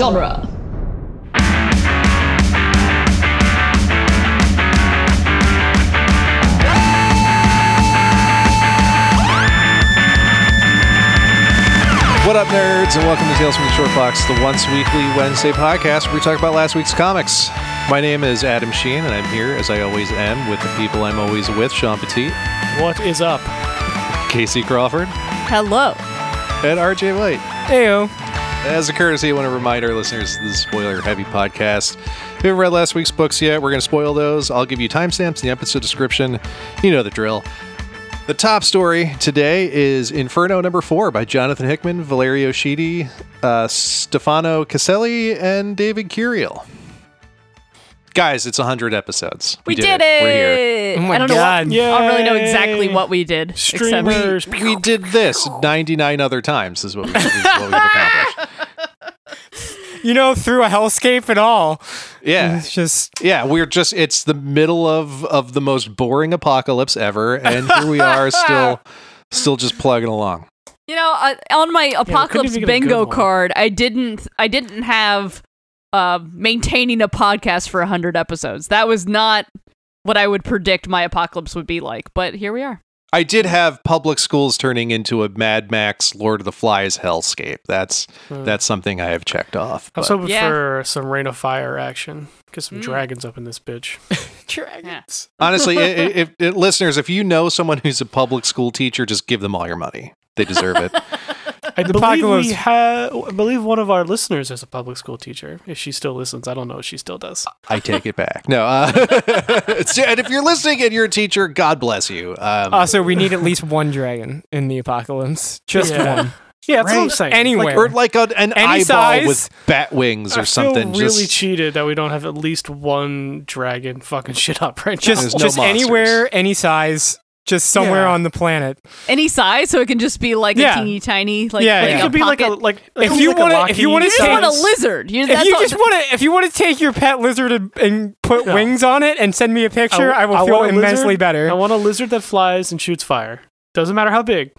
genre. What up, nerds, and welcome to Tales from the Short Box, the once weekly Wednesday podcast where we talk about last week's comics. My name is Adam Sheen, and I'm here, as I always am, with the people I'm always with Sean Petit, What is up? Casey Crawford, Hello. and RJ White. Heyo. As a courtesy, I want to remind our listeners this is a spoiler heavy podcast. If you haven't read last week's books yet, we're going to spoil those. I'll give you timestamps in the episode description. You know the drill. The top story today is Inferno number four by Jonathan Hickman, Valerio Schiti, uh, Stefano Caselli, and David Curiel. Guys, it's 100 episodes. We, did, it. We're here. Oh my I don't know. God. What, I don't really know exactly what we did. except- Streamers. We did this 99 other times, is what, we, is what we've accomplished. You know, through a hellscape and all. Yeah. It's just Yeah, we're just it's the middle of of the most boring apocalypse ever and here we are still still just plugging along. You know, uh, on my apocalypse even get a good bingo card, I didn't. I didn't have uh, maintaining a podcast for hundred episodes. That was not what I would predict my apocalypse would be like. But here we are. I did have public schools turning into a Mad Max Lord of the Flies hellscape. That's that's something I have checked off. I was but- hoping Yeah. for some rain of fire action. Get some Mm. dragons up in this bitch. dragons. honestly, i- i- if, if listeners, if you know someone who's a public school teacher, just give them all your money. They deserve it. I The believe we have. I believe one of our listeners is a public school teacher. If she still listens, I don't know if she still does. I take it back. No, uh, and if you're listening and you're a teacher, God bless you. Um, Also, we need at least one dragon in the apocalypse. Just Yeah. one. Yeah, that's what I'm saying. Anywhere. like, or like a, an Any eyeball size? with bat wings or I something. feel really just, cheated that we don't have at least one dragon fucking shit up right Just now. no just monsters. anywhere, any size, just somewhere Yeah. on the planet. Any size, so it can just be like Yeah. a teeny tiny, like, Yeah, like it a could be like a pocket. like. If you like wanna- if you wanna just want a lizard. You, If you just want to, if you want to take your pet lizard and, and put Yeah. wings on it and send me a picture, I, will feel immensely lizard- better. I want a lizard that flies and shoots fire. Doesn't matter how big,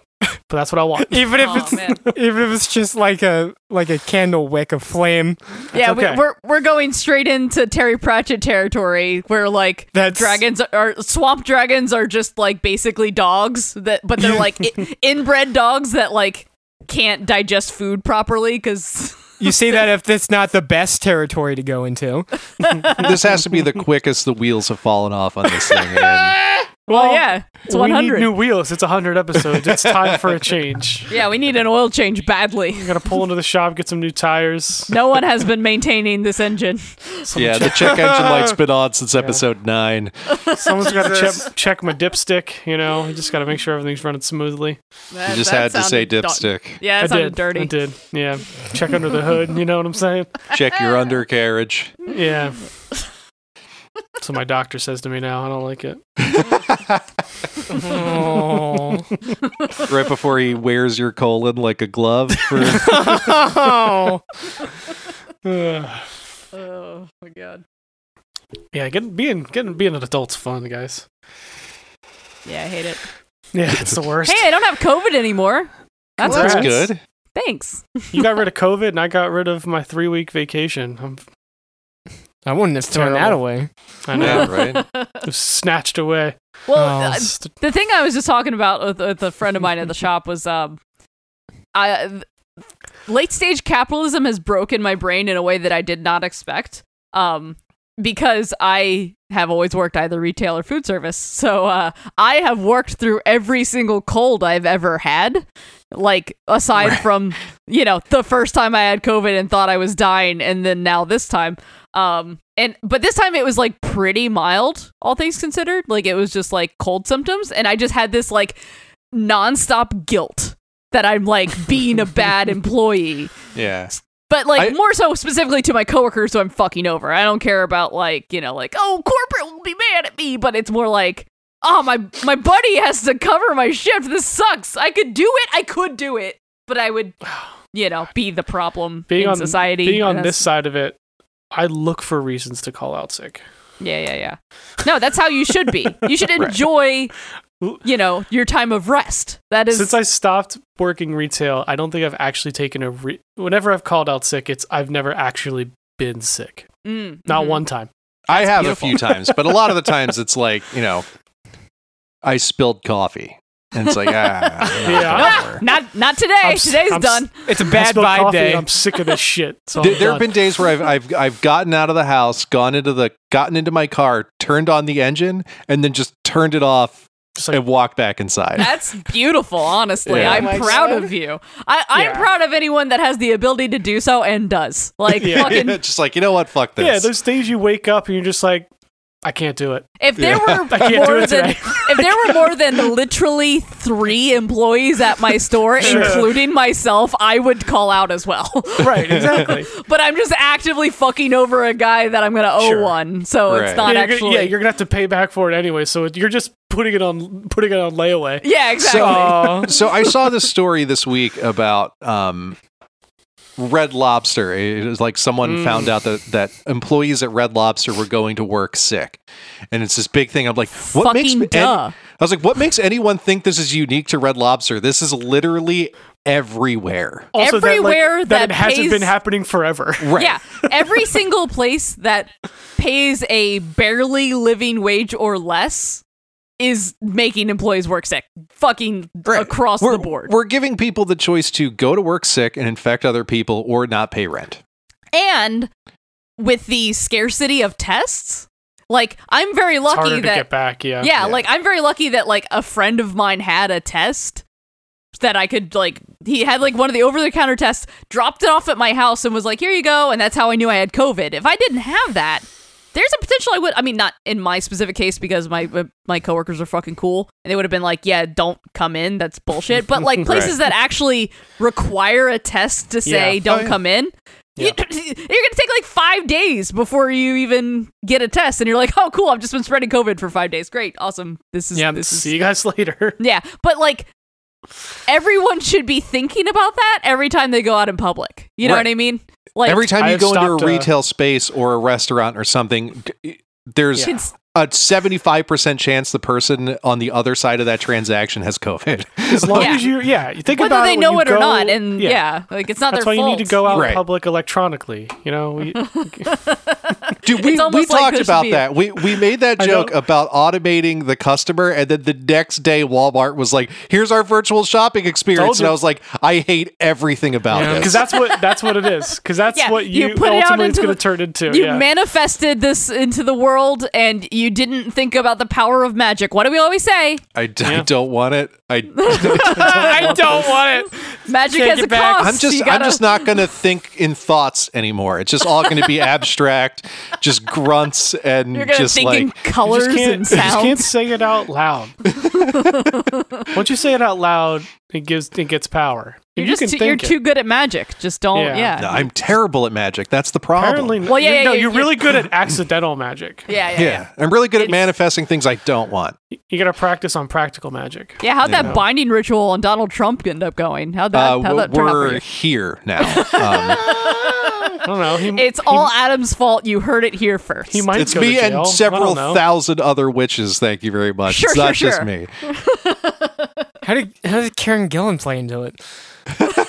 but that's what I want. even if Aw, it's man. even if it's just like a like a candle wick of flame. yeah, okay. we, we're we're going straight into Terry Pratchett territory, where like That's dragons are swamp dragons are just like basically dogs that, but they're like I- inbred dogs that like can't digest food properly because You say that if that's not the best territory to go into. this has to be the quickest the wheels have fallen off on this thing. And well, yeah, it's we need hundred. new wheels. It's 100 episodes. It's time for a change. Yeah, we need an oil change badly. You gotta pull into the shop, get some new tires. No one has been maintaining this engine. yeah, the check engine light's been on since episode nine. Someone's got to check, check my dipstick. You know, you just got to make sure everything's running smoothly. You just had to say dipstick. Yeah, I it sounded did. dirty. I did. Yeah. Check under the hood. You know what I'm saying? Check your undercarriage. Yeah. So my doctor says to me now. I don't like it. Oh. Right before he wears your colon like a glove. For, oh. Oh my god. yeah, getting being getting being an adult's fun, guys. Yeah, I hate it. Yeah, it's the worst. Hey, I don't have COVID anymore. That's that's good. Thanks. You got rid of COVID, and I got rid of my three week vacation. I'm, I wouldn't have thrown that away. I know. Yeah, right. It was snatched away. Well, Oh, uh, It's- the thing I was just talking about with, with a friend of mine at the shop was um, I late stage capitalism has broken my brain in a way that I did not expect. Um, because I have always worked either retail or food service, so uh, I have worked through every single cold I've ever had. Like aside from you know the first time I had COVID and thought I was dying, and then now this time. Um, and but this time it was like pretty mild, all things considered. Like it was just like cold symptoms, and I just had this like nonstop guilt that I'm like being a bad employee. Yeah. But like I- more so specifically to my coworkers who I'm fucking over. I don't care about like, you know, like, oh, corporate will be mad at me, but it's more like, oh, my my buddy has to cover my shift. This sucks. I could do it. I could do it, but I would, you know, be the problem Being in on society. being on this side of it, I look for reasons to call out sick. Yeah, yeah, yeah. No, that's how you should be. You should enjoy, you know, your time of rest. That is Since I stopped working retail, I don't think I've actually taken a. Re- Whenever I've called out sick, it's I've never actually been sick. Mm, Not mhm. one time. I have beautiful. a few times, but a lot of the times it's like, you know, I spilled coffee. And it's like, ah. Yeah. Not not today. I'm Today's I'm done. It's a bad spilled vibe coffee, day. I'm sick of this shit. So There, there have been days where I've, I've I've gotten out of the house, gone into the gotten into my car, turned on the engine, and then just turned it off like, and walked back inside. That's beautiful, honestly. Yeah. I'm Oh proud God. of you. I, I'm Yeah. proud of anyone that has the ability to do so and does. Like Yeah. fucking just like, you know what? Fuck this. yeah, those days you wake up and you're just like, I can't do it. if there Yeah. were I can't do more it than if there were more than literally three employees at my store, Sure. including myself, I would call out as well. Right, exactly. but I'm just actively fucking over a guy that I'm gonna owe Sure. one, so Right. it's not yeah, actually. gonna, yeah, you're gonna have to pay back for it anyway. So it- you're just putting it on putting it on layaway. Yeah, exactly. Aw. so I saw this story this week about um, Red Lobster. It was like someone Mm. found out that, that employees at Red Lobster were going to work sick, and it's this big thing. I'm like, what makes Fucking me? duh. and I was like, what makes anyone think this is unique to Red Lobster? This is literally everywhere. Also, Everywhere that, like, that it hasn't pays- been happening forever. Right. Yeah, every single place that pays a barely living wage or less is making employees work sick. Fucking Right. across We're, the board. we're giving people the choice to go to work sick and infect other people or not pay rent. and with the scarcity of tests, like I'm very It's harder lucky to that get back. Yeah. yeah, Yeah. like I'm very lucky that like a friend of mine had a test that I could like he had like one of the over the counter tests, dropped it off at my house and was like, "Here you go." And that's how I knew I had COVID. If I didn't have that, there's a potential I would I mean not in my specific case because my uh, my coworkers are fucking cool and they would have been like, "Yeah, don't come in. That's bullshit." But like places that actually require a test to say Yeah. don't Oh, yeah. come in, Yeah. you, you're gonna take like five days before you even get a test, and you're like, "Oh, cool! I've just been spreading COVID for five days. Great, awesome. This is Yeah. This is See you guys later. yeah." But like, everyone should be thinking about that every time they go out in public. You know Right. what I mean? Like Every time I you have go into stopped, a uh, retail space or a restaurant or something, there's Yeah. it's- a 75% chance the person on the other side of that transaction has COVID. As long Yeah. as you, yeah, you think whether about they it when know you it or not, and yeah, like it's not That's their why you need to go out Right. public electronically. You know, We- Dude, we, we like talked about be a- that. We we made that joke about automating the customer, and then the next day Walmart was like, "Here's our virtual shopping experience," and I was like, "I hate everything about this." because that's what that's what it is. Because that's Yeah, what you you, put it out ultimately it's into going to turn into. you yeah. manifested this into the world, and you didn't think about the power of magic. What do we always say? I, d- I Yeah. don't want it. I I don't want it. Magic Take has it a back. cost. I'm just You I'm just not gonna think in thoughts anymore. It's just all gonna be abstract, just grunts and You're just think like in You colors just can't, and you just can't say it out loud. Once you say it out loud, it gives it gets power. You're you just too, you're it. too good at magic. Just don't. Yeah. Yeah. No, I'm terrible at magic. That's the problem. Apparently, Well, yeah, you're, yeah, no, you're- you're, you're- really good at accidental magic. yeah, yeah, yeah. yeah. I'm really good at It's- manifesting things I don't want. You got to practice on practical magic. Yeah, how'd Yeah. that binding ritual on Donald Trump end up going? How'd that, Uh, how'd that turn out we're here now. Um, I don't know. He, It's he, all Adam's fault. You heard it here first. He might it's go me to jail. and several thousand other witches. Thank you very much. Sure, it's not sure, just me. How did how did Kieran Gillen play into it?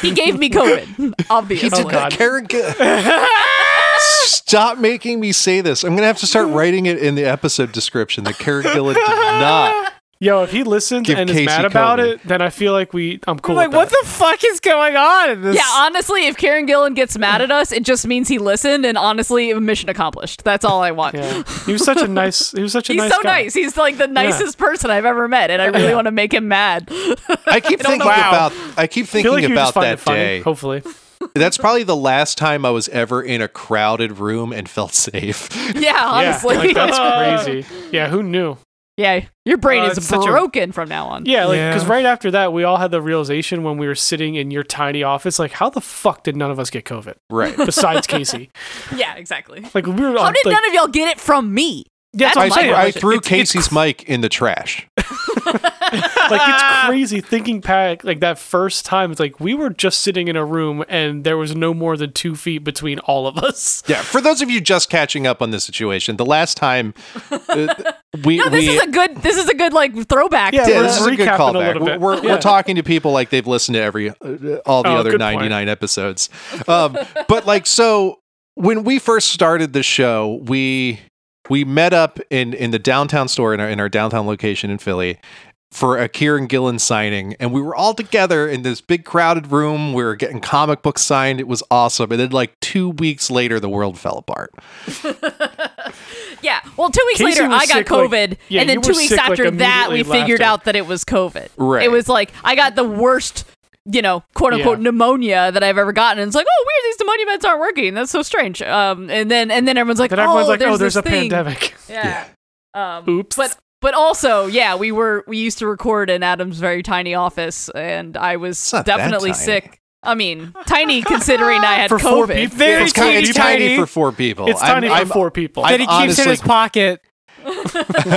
He gave me COVID. Obviously. He Oh, God. Kieran, Gi- stop making me say this. I'm gonna have to start writing it in the episode description that Kieran Gillen did not. Yo, if he listens Give and is mad about COVID. it, then I feel like we. I'm cool. like, with what that. the fuck is going on in this? Yeah, honestly, if Kieran Gillen gets mad at us, it just means he listened, and honestly, mission accomplished. That's all I want. Yeah, he was such a nice. He was such a He's nice so guy. nice. He's like the nicest person I've ever met, and I really want to make him mad. I keep don't thinking know. Wow. about. I keep I thinking like about that it funny. day. Hopefully, That's probably the last time I was ever in a crowded room and felt safe. yeah, honestly. yeah, like, that's crazy. Yeah, who knew? Yeah, your brain Uh, is it's such a- broken from now on. Yeah, like Yeah. because right after that, we all had the realization when we were sitting in your tiny office, like, how the fuck did none of us get COVID Right. besides Casey? Yeah, exactly. Like we were. How on, did like, none of y'all get it from me? yeah, That's that's what I, I'm saying. my I threw it's- it's Casey's mic in the trash. like it's crazy thinking back like that first time it's like we were just sitting in a room and there was no more than two feet between all of us Yeah, for those of you just catching up on the situation, the last time uh, we No, this we is a good. This is a good like throwback. Yeah, to yeah, this is a good recapping a callback. We're, we're, Yeah. we're talking to people like they've listened to every uh, all the Oh, other good point. 99 episodes. Um, but like so when we first started the show, we we met up in in the downtown store in our in our downtown location in Philly for a Kieran Gillen signing, and we were all together in this big crowded room. We were getting comic books signed. It was awesome. And then, like two weeks later, the world fell apart. Yeah. Well, two weeks Casey later, I got sick, like- COVID, yeah, and then two weeks sick, like, after that, we figured after. out that it was COVID. Right. It was like I got the worst, you know, quote unquote Yeah. pneumonia that I've ever gotten. And it's like, oh, weird, these pneumonia meds aren't working. That's so strange. Um, and then and then everyone's like, then everyone's oh, like there's oh there's this a thing. pandemic Yeah. Um, Oops. But but also, yeah, we were we used to record in Adam's very tiny office, and I was It's not that definitely sick. I mean, tiny considering I had For four COVID. people? Very It's, kind, it's tiny tiny. for four people. it's I'm- tiny I'm, for four people that he keeps in his pocket.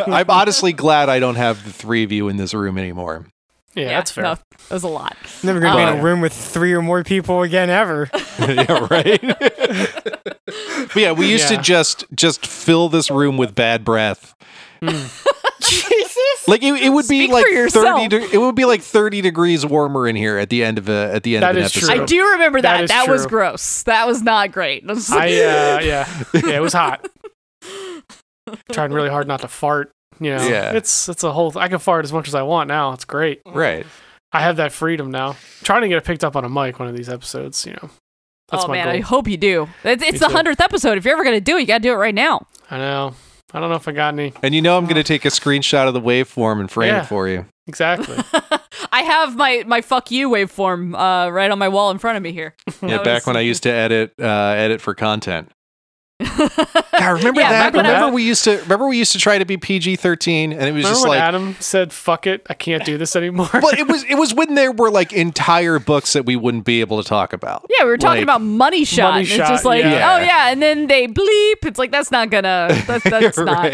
I'm honestly glad I don't have the three of you in this room anymore. Yeah, that's fair No, that was a lot. Never gonna be in a room with three or more people again ever. yeah, right. but yeah, we used Yeah. to just just fill this room with bad breath. Jesus. Like it, it would be Speak like for yourself. thirty. De- it would be like thirty degrees warmer in here at the end of a at the end That of an is episode. true. I do remember That that. is That, was true. gross. That was not great. That was- I uh, yeah yeah it was hot. Trying really hard not to fart. You know, Yeah. it's it's a whole. I can fart as much as I want now. It's great. Right. I have that freedom now. trying to get it picked up on a mic one of these episodes. You know, that's oh my man, goal. I hope you do. It's, it's the hundredth episode. If you're ever gonna do it, you gotta do it right now. I know. I don't know if I got any And you know I'm going to take a screenshot of the waveform and frame Yeah. it for you. exactly. I have my my fuck you waveform uh, right on my wall in front of me here. Yeah, back when I used to edit uh, edit for content. God, remember Yeah, that? remember Remember that? we used to remember we used to try to be PG thirteen, and it was Remember just like Adam said, "Fuck it, I can't do this anymore." but it was it was when there were like entire books that we wouldn't be able to talk about. Yeah, we were talking Like- about money shot. Money it's Shot, just like, yeah. oh yeah, and then they bleep. It's like that's not gonna. That's, that's not.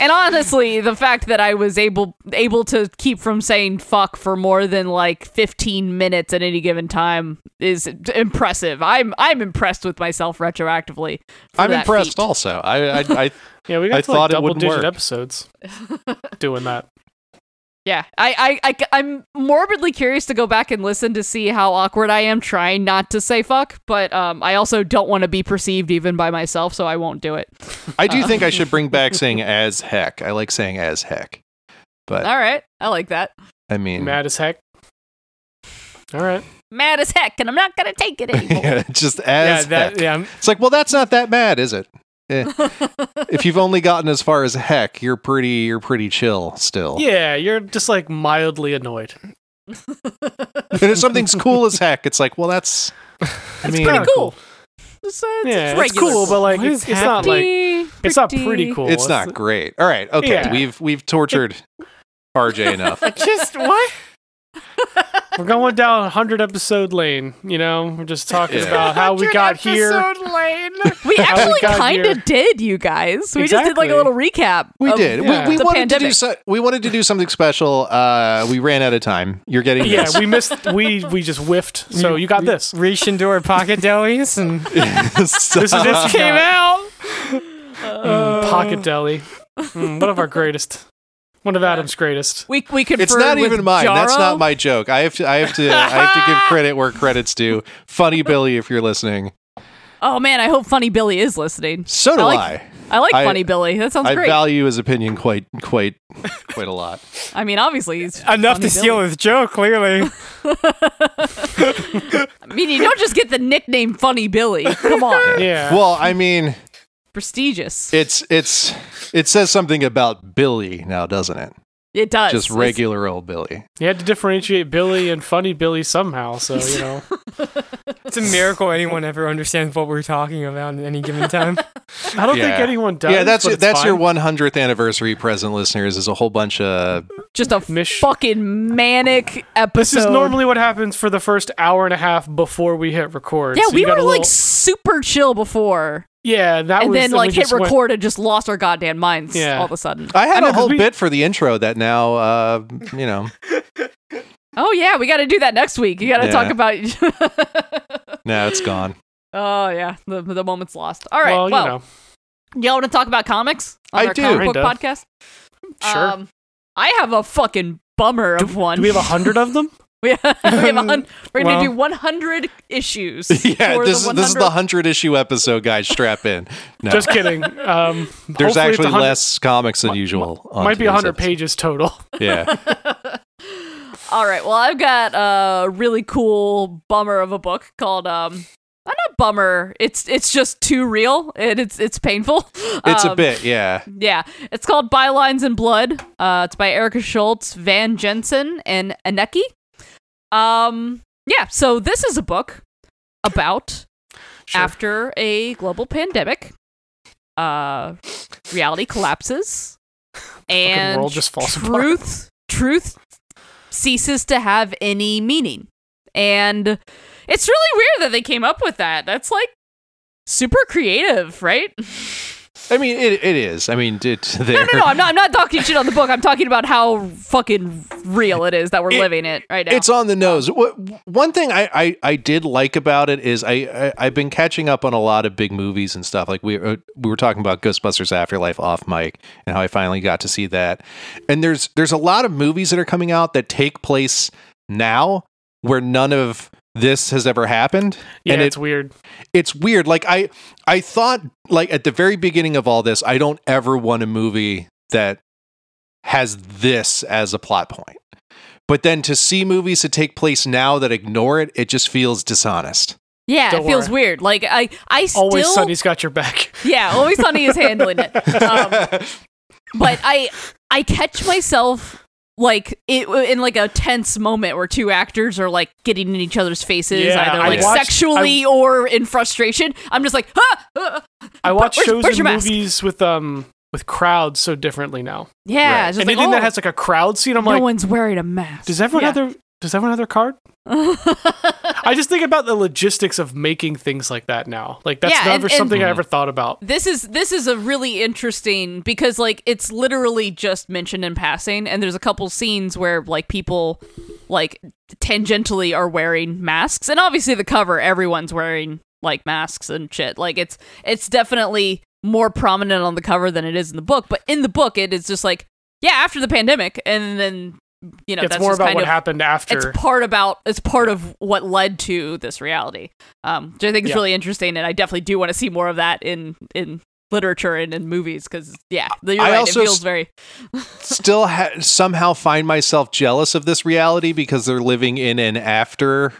And honestly, the fact that I was able able to keep from saying fuck for more than like 15 minutes at any given time is impressive. I'm I'm impressed with myself retroactively. I'm that impressed feat. also. I I, I yeah, we got I to like thought it double digit work. episodes doing that. Yeah, I, I, I, am morbidly curious to go back and listen to see how awkward I am trying not to say fuck, but um, I also don't want to be perceived even by myself, so I won't do it. I do think I should bring back saying as heck. I like saying as heck. But All right, I like that. I mean Mad as heck. All right. Mad as heck, and I'm not gonna take it anymore. yeah, just Yeah, as that. heck. Yeah, It's like, well, that's not that bad, is it? Eh. if you've only gotten as far as heck, you're pretty you're pretty chill still. yeah. You're just like mildly annoyed. And if something's cool as heck, it's like, well, that's I mean, pretty kinda cool. It's, uh, it's, Yeah, it's it's cool, but like it's, it's not like Pretty, it's not pretty cool. it's not great. All right, okay, Yeah. we've we've tortured RJ enough. Just what? We're going down 100 episode lane. You know, we're just talking Yeah. about how we got here. Lane. We actually kind of did, you guys. We just did like a little recap. We of did. yeah. We, we the wanted to do so, we wanted to do something special. Uh, we ran out of time. You're getting Yeah, this. we missed. We we just whiffed. So you got this. reach into our pocket delis and this This is this came out. Mm, Pocket Deli. Mm, one of our greatest. One of Adam's greatest. We we conferred It's not with even mine. That's not my joke. I have to. I have to. I have to give credit where credit's due. Funny Billy, if you're listening. Oh man, I hope Funny Billy is listening. So do I I. like- I like I- Funny Billy. That sounds I great. I value his opinion quite, quite, quite a lot. I mean, obviously he's Enough Funny to steal Billy. his joke, clearly. I mean, you don't just get the nickname Funny Billy. Come on, Yeah. Well, I mean, prestigious. it's it's it says something about Billy now, doesn't it? It does. Just It's- regular old Billy. you had to differentiate Billy and Funny Billy somehow. So you know. It's a miracle anyone ever understands what we're talking about at any given time. I don't Yeah. think anyone does. yeah, that's but it's that's your 100th anniversary present, listeners. Is a whole bunch of just a Mish- fucking manic episode. This is normally what happens for the first hour and a half before we hit record. Yeah, So we got were a like little- super chill before. Yeah, that was and was then like hit just went- record and just lost our goddamn minds Yeah. all of a sudden. I had I know, a 'cause whole we- bit for the intro that now, uh, you know, Oh yeah, we got to do that next week. You got to Yeah. talk about. now it's gone. oh yeah, the the moment's lost. All right, well, well, you know, y'all want to talk about comics on I our do. comic book podcast? sure. Um, I have a fucking bummer of one. Do we have a hundred of them? we have, we have a hun- We're gonna Well- do 100 issues. yeah, for this the is this is the 100 issue episode, guys. Strap in. No, Just kidding. Um, there's actually 100 less comics than usual. on Might be hundred episode. pages total. Yeah, All right. Well, I've got a really cool bummer of a book called um. uh, Not bummer. It's it's just too real. and it's it's painful. it's a Um, bit. Yeah, Yeah, it's called Bylines in Blood. Uh, it's by Erica Schultz, Van Jensen, and Aneke. Um, yeah. So this is a book about Sure. after a global pandemic, uh, reality collapses, and world just falls apart. truth truth ceases to have any meaning, and it's really weird that they came up with that. That's like super creative, right? I mean it, it is. I mean, it, there. No, no, no. I'm not. I'm not talking shit on the book. I'm talking about how fucking real it is that we're It- living it right now. It's on the nose. One thing I, I, I did like about it is I, I I've been catching up on a lot of big movies and stuff. Like we uh, we were talking about Ghostbusters Afterlife off mic and how I finally got to see that. And there's there's a lot of movies that are coming out that take place now where none of this has ever happened. yeah, and it, it's weird. it's weird. Like I I thought like at the very beginning of all this, I don't ever want a movie that has this as a plot point. But then to see movies that take place now that ignore it, it just feels dishonest. yeah, Don't it feels worry. weird. Like I, I still, Always Sunny's got your back. yeah, always Sunny is handling it. Um, but I, I catch myself like it in like a tense moment where two actors are like getting in each other's faces, Yeah, either like watched- sexually or in frustration. I'm just like, ah, ah. I watch where's- shows where's and your mask? movies with um with crowds so differently now. yeah. Right. Just Anything like, oh, that has like a crowd scene, I'm no like, no one's wearing a mask. does everyone have their does everyone have their card? I just think about the logistics of making things like that now. Like that's Yeah, and- never and- something I ever thought about. this is this is a really interesting because like it's literally just mentioned in passing and there's a couple scenes where like people like tangentially are wearing masks and obviously the cover everyone's wearing like masks and shit like it's it's definitely more prominent on the cover than it is in the book but in the book it is just like yeah after the pandemic and then you know it's that's more about kind what of happened after. it's part about it's part of what led to this reality um which i think is Yeah. really interesting and i definitely do want to see more of that in in literature and in movies because yeah you're I right also it feels s- very Still ha- somehow find myself jealous of this reality because they're living in an after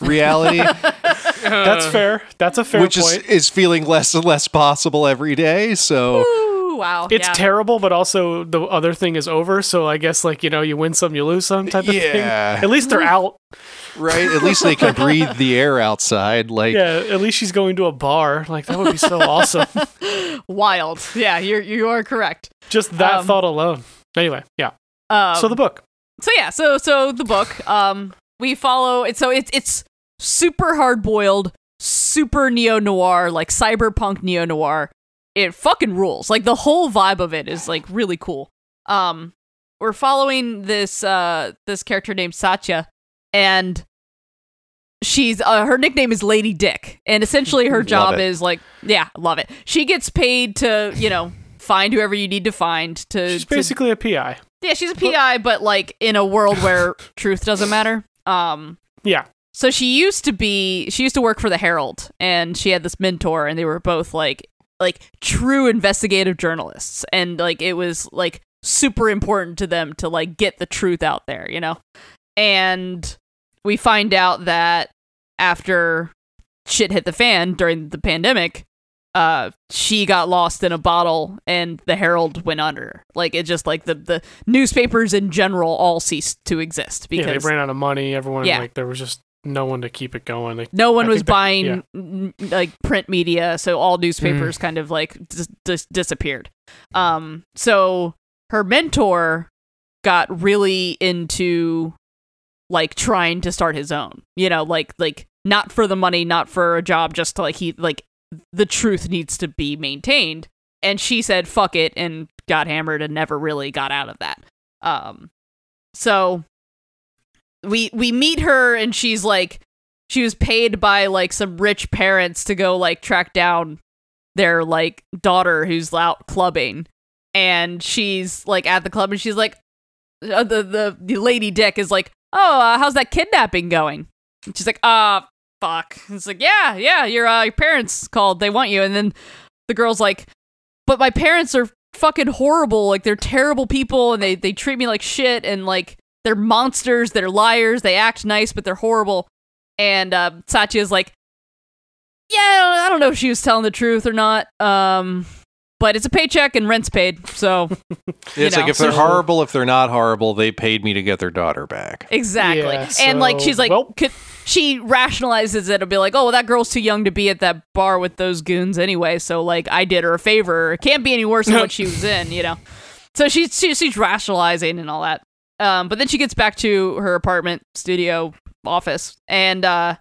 reality, That's fair. That's a fair which is point. is feeling less and less possible every day. So Ooh, wow it's yeah. terrible, but also the other thing is over. So I guess like you know you win some, you lose some type of thing. Yeah. At least they're out. right, at least they can breathe the air outside. Like Yeah. At least she's going to a bar. Like that would be so awesome. wild yeah you're you are correct Just that Um, thought alone. Anyway, yeah. um, so the book. so yeah so so the book um we follow it so it's it's super hard boiled super neo noir like cyberpunk neo noir it fucking rules like the whole vibe of it is like really cool um we're following this uh this character named satya and she's uh, her nickname is lady dick and essentially her job is like yeah love it she gets paid to you know find whoever you need to find to She's to basically a PI. yeah, she's a PI, but like in a world where truth doesn't matter. Um, Yeah. so she used to be, she used to work for the Herald, and she had this mentor, and they were both like, like true investigative journalists, and like it was like super important to them to like get the truth out there, you know. And we find out that after shit hit the fan during the pandemic, uh she got lost in a bottle and the herald went under like it just like the the newspapers in general all ceased to exist because Yeah, they ran out of money. Everyone Yeah. like there was just no one to keep it going. No one I was think that- buying yeah. like print media so all newspapers kind of like dis- dis- disappeared um so her mentor got really into like trying to start his own you know like like not for the money not for a job just to like he like the truth needs to be maintained. And she said, fuck it, and got hammered and never really got out of that. Um, so we we meet her and she's like she was paid by like some rich parents to go like track down their like daughter who's out clubbing. And she's like at the club and she's like uh, the the the lady dick is like oh uh, how's that kidnapping going? And she's like uh fuck. It's like yeah yeah your uh, your parents called. They want you. And then the girl's like but my parents are fucking horrible. Like they're terrible people and they they treat me like shit and like they're monsters they're liars they act nice but they're horrible and uh, Satya's like yeah I don't know if she was telling the truth or not um but it's a paycheck and rent's paid so It's know, like if they're horrible, if they're not horrible, they paid me to get their daughter back. Exactly. Yeah, and like she's like well- could, she rationalizes it and be like, "Oh, well, that girl's too young to be at that bar with those goons anyway, so like I did her a favor. It can't be any worse than what she was in, you know." So she's she, she's rationalizing and all that. Um but then she gets back to her apartment, studio, office and uh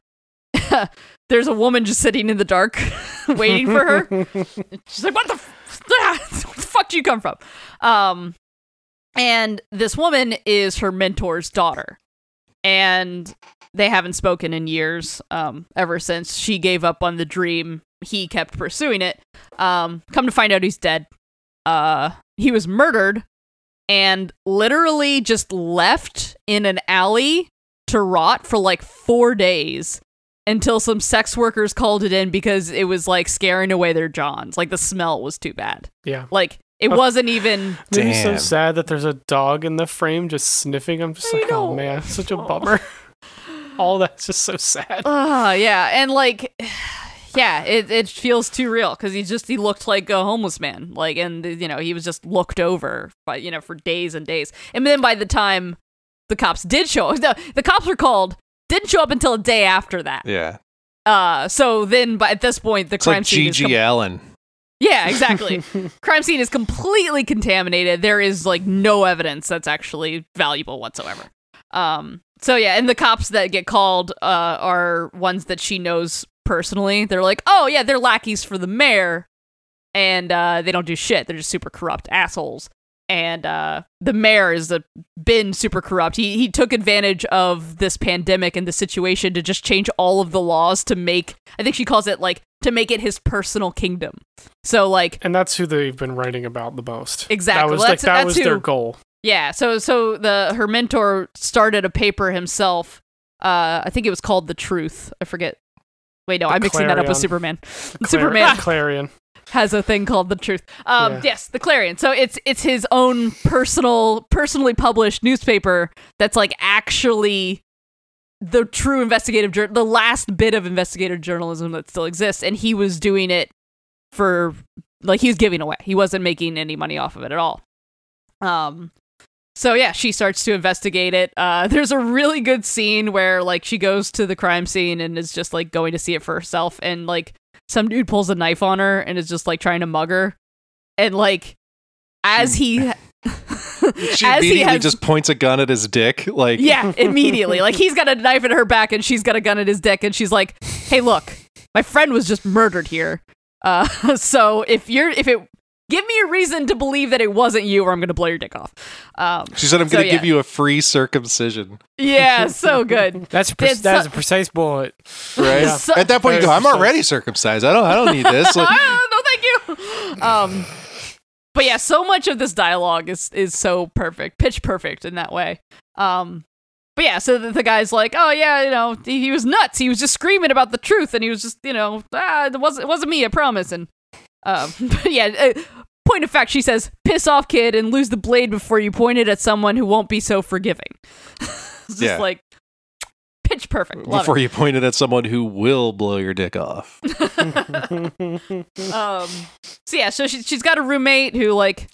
there's a woman just sitting in the dark waiting for her. She's like, "What the, f- where the fuck do you come from?" Um, and this woman is her mentor's daughter, and they haven't spoken in years. Um, ever since she gave up on the dream, he kept pursuing it. Um, come to find out, he's dead. Uh, he was murdered and literally just left in an alley to rot for like four days until some sex workers called it in because it was like scaring away their johns. Like the smell was too bad. Yeah. Like it Oh. wasn't even. Made me so sad that there's a dog in the frame just sniffing. I'm just I like, know. oh man, such a Oh. bummer. All that's just so sad. Ah, yeah, and like, yeah, it it feels too real because he just he looked like a homeless man, like, and you know he was just looked over by you know for days and days, and then by the time the cops did show up, the, the cops were called, didn't show up until a day after that. Yeah. Uh, so then, by at this point, the It's crime like scene is G.G. com- Allen. yeah, exactly. crime scene is completely contaminated. There is like no evidence that's actually valuable whatsoever. Um so yeah, and the cops that get called uh are ones that she knows personally. They're like, "Oh yeah, they're lackeys for the mayor." And uh they don't do shit. They're just super corrupt assholes. And uh the mayor has been super corrupt. He he took advantage of this pandemic and the situation to just change all of the laws to make I think she calls it like to make it his personal kingdom. So like And that's who they've been writing about the most. Exactly. That was Well, like that was their goal. yeah, so so the her mentor started a paper himself. Uh I think it was called The Truth. I forget. Wait, no, The I'm mixing that up with Superman. The Superman. Clarion. Has a thing called The Truth. Um Yeah. yes, The Clarion. So it's it's his own personal personally published newspaper that's like actually the true investigative the last bit of investigative journalism that still exists and he was doing it for like he was giving away. He wasn't making any money off of it at all. Um so yeah, she starts to investigate it. Uh there's a really good scene where like she goes to the crime scene and is just like going to see it for herself and like some dude pulls a knife on her and is just like trying to mug her. And like as he She as he immediately has just points a gun at his dick. Like, yeah, immediately. Like he's got a knife in her back and she's got a gun at his dick and she's like, "Hey, look, my friend was just murdered here. Uh, so if you're if it give me a reason to believe that it wasn't you or I'm going to blow your dick off." Um, she said, I'm So, going to yeah. give you a free circumcision. yeah, so good. That's pre- that is so- a precise bullet. Right? Yeah. So- At that point, you go, I'm already circumcised. I don't, I don't need this. Like, no, thank you. Um, but yeah, so much of this dialogue is is so perfect, pitch perfect in that way. Um, but yeah, so the, the guy's like, oh yeah, you know, he, he was nuts. He was just screaming about the truth, and he was just, you know, ah, it wasn't it wasn't me, I promise. And um, but yeah. Uh, Point of fact, she says, "Piss off, kid, and lose the blade before you point it at someone who won't be so forgiving." it's just Yeah. like pitch perfect. Love before it. you point it at someone who will blow your dick off. um so yeah so she, she's got a roommate who like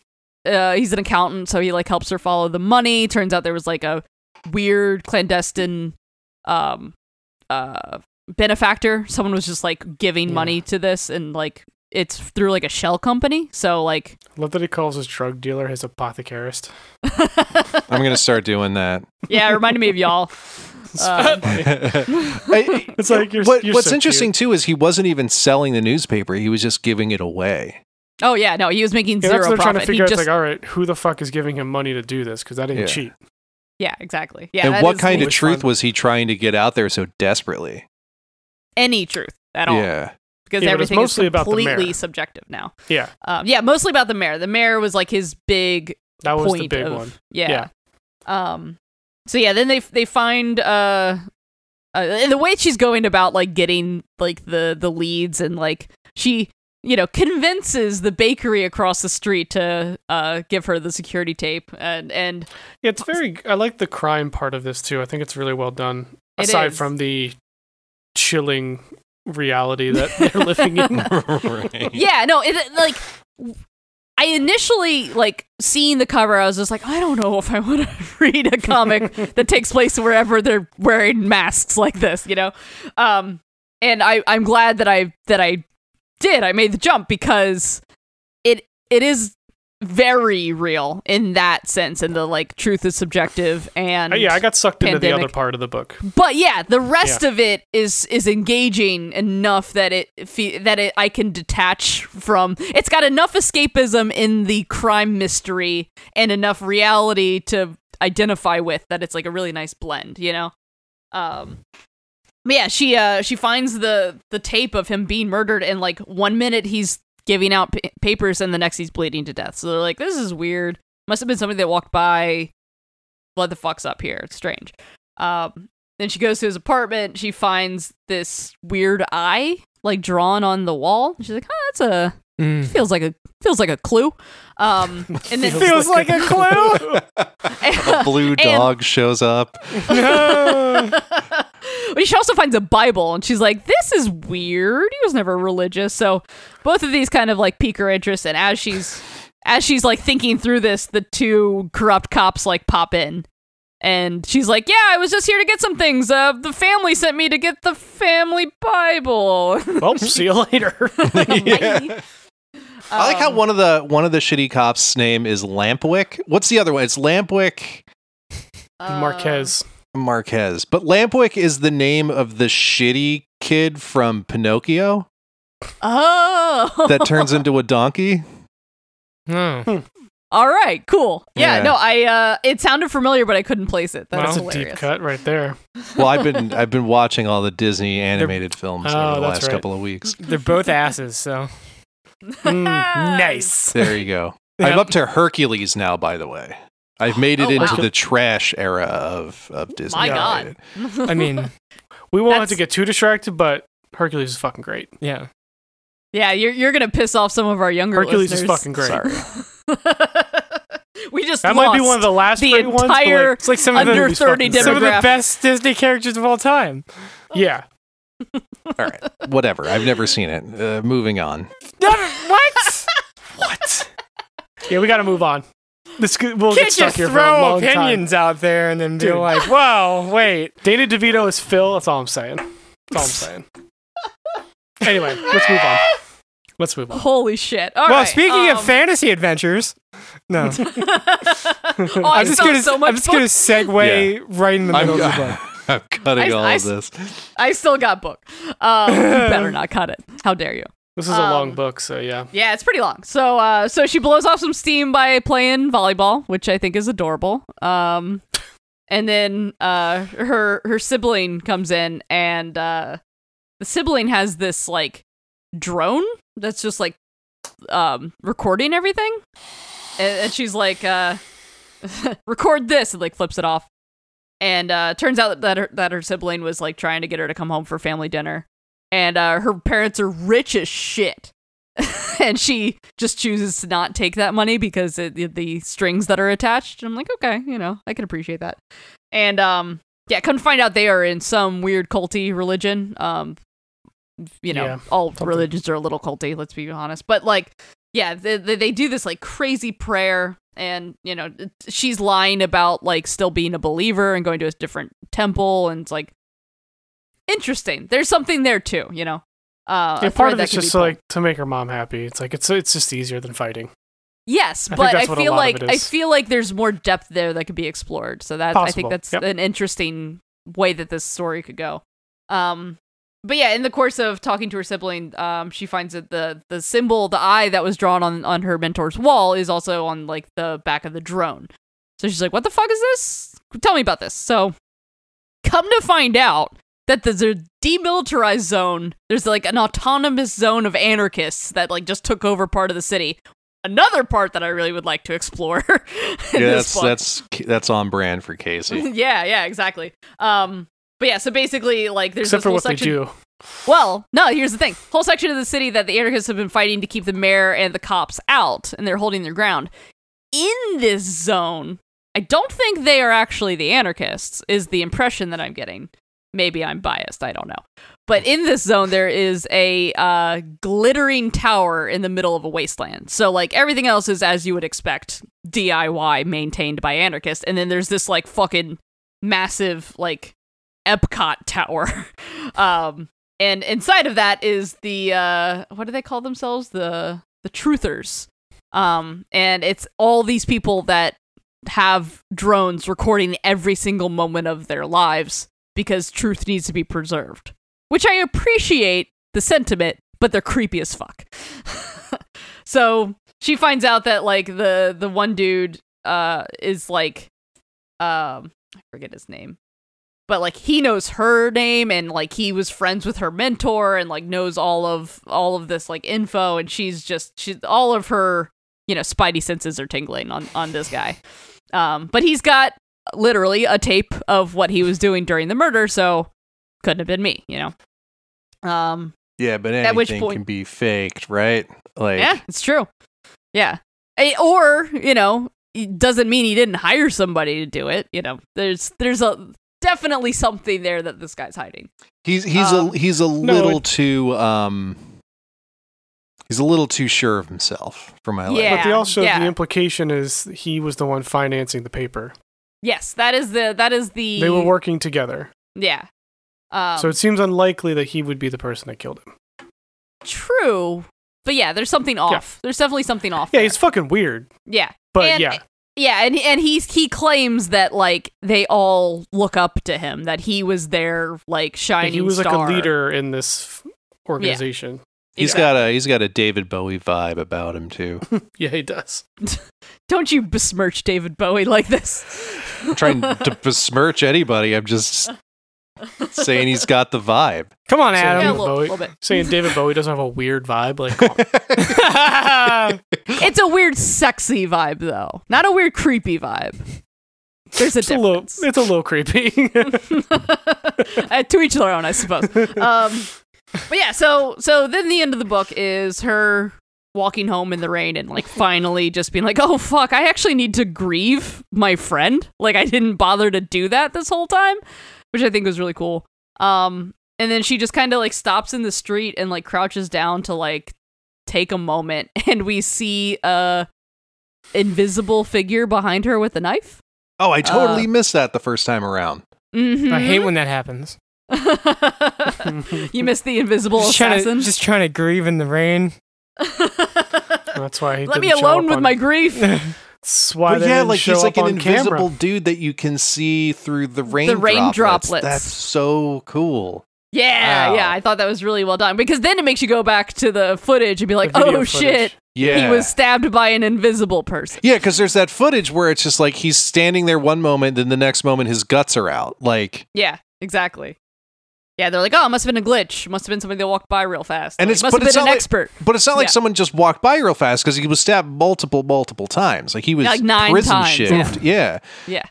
uh he's an accountant so he like helps her follow the money turns out there was like a weird clandestine um uh benefactor someone was just like giving Yeah. money to this and like it's through like a shell company so like I Love that he calls his drug dealer his apothecarist. I'm going to start doing that. yeah it reminded me of y'all Uh, I- It's like you're- what- you're what's so interesting too is he wasn't even selling the newspaper; he was just giving it away. oh yeah, no, he was making Yeah, zero that's what they're trying to figure He out. Just, like, all right, who the fuck is giving him money to do this? Because that ain't Yeah. cheap. yeah, exactly. Yeah, and that what is kind of truth one? was he trying to get out there so desperately? any truth at all? Yeah, because Yeah, everything mostly is completely subjective now. Yeah, Um, yeah, mostly about the mayor. The mayor was like his big that was the big of, one. Yeah. Um. So yeah, then they they find uh, uh, and the way she's going about like getting like the the leads and like she you know convinces the bakery across the street to uh give her the security tape and and Yeah, it's very. I like the crime part of this too. I think it's really well done. Aside from the chilling reality that they're living in. right. yeah no it like I initially like seeing the cover I was just like I don't know if I want to read a comic that takes place wherever they're wearing masks like this you know um and I I'm glad that I that I did I made the jump because it it is very real in that sense and the like truth is subjective and Uh, yeah, I got sucked into the other part of the book. but yeah, the rest of it is is engaging enough that it fe- that it I can detach from. It's got enough escapism in the crime mystery and enough reality to identify with that it's like a really nice blend, you know. Um but yeah, she uh she finds the the tape of him being murdered and like one minute he's giving out pa- papers and the next he's bleeding to death. So they're like this is weird. Must have been somebody that walked by what the fuck's up here? It's strange. Um, then she goes to his apartment. She finds this weird eye like drawn on the wall. She's like, "Oh, that's a Mm. feels like a feels like a clue." Um, and then Feels like a clue. A blue dog shows up. no. but she also finds a Bible, and she's like, "This is weird. He was never religious." So both of these kind of like pique her interest. And as she's as she's like thinking through this, the two corrupt cops like pop in. And she's like, "Yeah, I was just here to get some things. Uh, the family sent me to get the family Bible." Well, see you later. Yeah. I like how Um, one of the one of the shitty cops' name is Lampwick. What's the other one? It's Lampwick uh, Marquez. Marquez. But Lampwick is the name of the shitty kid from Pinocchio Oh, that turns into a donkey. No. All right, cool. Yeah, Yeah. no, I uh it sounded familiar but I couldn't place it. That's That's a hilarious. deep cut right there. Well, I've been I've been watching all the Disney animated films Oh, over the that's last right. couple of weeks. They're both asses, so Mm, nice. There you go. I'm up to Hercules now, by the way. I've made it Oh, into wow. the trash era of of Disney. My god. I mean, We won't have to get too distracted, but Hercules is fucking great. yeah. Yeah, you're you're gonna piss off some of our younger Hercules is fucking great. Sorry. we just That lost might be one of the last the great ones. but, like, entire It's like some of under the 30 fucking some of the best Disney characters of all time. yeah, All right. Whatever. I've never seen it. Uh, moving on. What? what? yeah, we got to move on. This could, we'll get Can't stuck just here for a throw long time. opinions out there and then be Dude. like, "Whoa, wait." Danny DeVito is Phil. That's all I'm saying. That's all I'm saying. anyway, let's move on. Let's move on. Holy shit. All well, right, speaking of um, fantasy adventures, no, oh, I I'm just gonna so much I'm just gonna book. segue right in the I'm, middle of the book. I'm cutting I- all I of this. I still got book. Um, you better not cut it. How dare you? This is a long Um, book, so yeah. Yeah, it's pretty long. So, uh, so she blows off some steam by playing volleyball, which I think is adorable. Um, and then uh, her her sibling comes in, and uh, the sibling has this like drone that's just like um recording everything, and, and she's like, uh, record this, and like flips it off. And uh, turns out that her, that her sibling was like trying to get her to come home for family dinner, and uh, her parents are rich as shit and she just chooses to not take that money because it, the, strings that are attached. I'm like, okay, you know, I can appreciate that. And um, yeah, come to find out they are in some weird culty religion. Um, you know, Yeah, all something. religions are a little culty. Let's be honest, but like, yeah, they, they, they do this like crazy prayer. And you know she's lying about like still being a believer and going to a different temple, and it's like interesting. There's something there too, you know. Uh, yeah part of it's just pulled. like to make her mom happy. It's like it's it's just easier than fighting. Yes, I but I feel like I feel like there's more depth there that could be explored. So that I think that's yep. an interesting way that this story could go. Um, but yeah, in the course of talking to her sibling, um, she finds that the the symbol, the eye that was drawn on on her mentor's wall, is also on like the back of the drone. So she's like, "What the fuck is this? Tell me about this." So, come to find out that there's a demilitarized zone. There's like an autonomous zone of anarchists that like just took over part of the city. Another part that I really would like to explore. Yeah, that's book. that's that's on brand for Casey. yeah, yeah, exactly. Um, but yeah, so basically, like, there's Except this for whole what section. they do. Well, no, here's the thing: whole section of the city that the anarchists have been fighting to keep the mayor and the cops out, and they're holding their ground. In this zone, I don't think they are actually the anarchists. Is the impression that I'm getting? Maybe I'm biased. I don't know. But in this zone, there is a uh, glittering tower in the middle of a wasteland. So, like, everything else is as you would expect DIY maintained by anarchists. And then there's this, like, fucking massive, like, Epcot tower. um, and inside of that is the, uh, what do they call themselves? The, the truthers. Um, and it's all these people that have drones recording every single moment of their lives because truth needs to be preserved. Which I appreciate the sentiment, but they're creepy as fuck. so she finds out that like the the one dude uh is like um I forget his name. But like he knows her name and like he was friends with her mentor and like knows all of all of this like info and she's just she's all of her you know spidey senses are tingling on on this guy. Um but he's got literally a tape of what he was doing during the murder so couldn't have been me, you know. Um Yeah, but At which point- can be faked, right? Like yeah, it's true. Yeah. Eh, Or, you know, it doesn't mean he didn't hire somebody to do it. You know, there's there's a definitely something there that this guy's hiding. he's he's Um, a he's a no, little it- too um he's a little too sure of himself for my liking. Yeah. but they also yeah. the implication is he was the one financing the paper. Yes, that is the that is the They were working together. Yeah. Um, so it seems unlikely that he would be the person that killed him. true. But yeah, there's something off. There's definitely something off. Yeah, there. he's fucking weird. yeah. But And- yeah. Yeah, and and he's he claims that like they all look up to him, that he was their like Like, shining he was like a leader in this f- organization. He's Exactly. got a he's got a David Bowie vibe about him too. Yeah, he does. Don't you besmirch David Bowie like this. I'm trying to besmirch anybody. I'm just saying he's got the vibe. Come on, So- yeah, a Adam. little, Bowie. little bit. Saying David Bowie doesn't have a weird vibe. Like. It's a weird, sexy vibe, though. Not a weird, creepy vibe. There's a it's a little, difference. it's a little creepy. Uh, to each their own, I suppose. Um, but yeah, so so then the end of the book is her walking home in the rain and like finally just being like, "Oh fuck, I actually need to grieve my friend. Like I didn't bother to do that this whole time," which I think was really cool. Um, and then she just kind of like stops in the street and like crouches down to like take a moment, and we see a invisible figure behind her with a knife. Oh, I totally Uh, missed that the first time around. Mm-hmm. I hate when that happens. you missed the invisible Just trying, to, assassin. just trying to grieve in the rain. That's why he Let me didn't show alone with on- my grief. That's why But yeah, didn't like show he's like an on camera. invisible dude that you can see through the rain. The rain droplets. droplets. That's so cool. Yeah, Wow. yeah, I thought that was really well done because then it makes you go back to the footage and be like, "Oh footage. shit, Yeah, he was stabbed by an invisible person." Yeah, because there's that footage where it's just like he's standing there one moment, then the next moment his guts are out. Like, Yeah, exactly. Yeah, they're like, "Oh, it must have been a glitch. Must have been somebody that walked by real fast." And Like, it's- must but have it's been an not like- expert. but it's not like Yeah. someone just walked by real fast because he was stabbed multiple, multiple times. Like he was Like nine prison times, shift. Yeah. Yeah.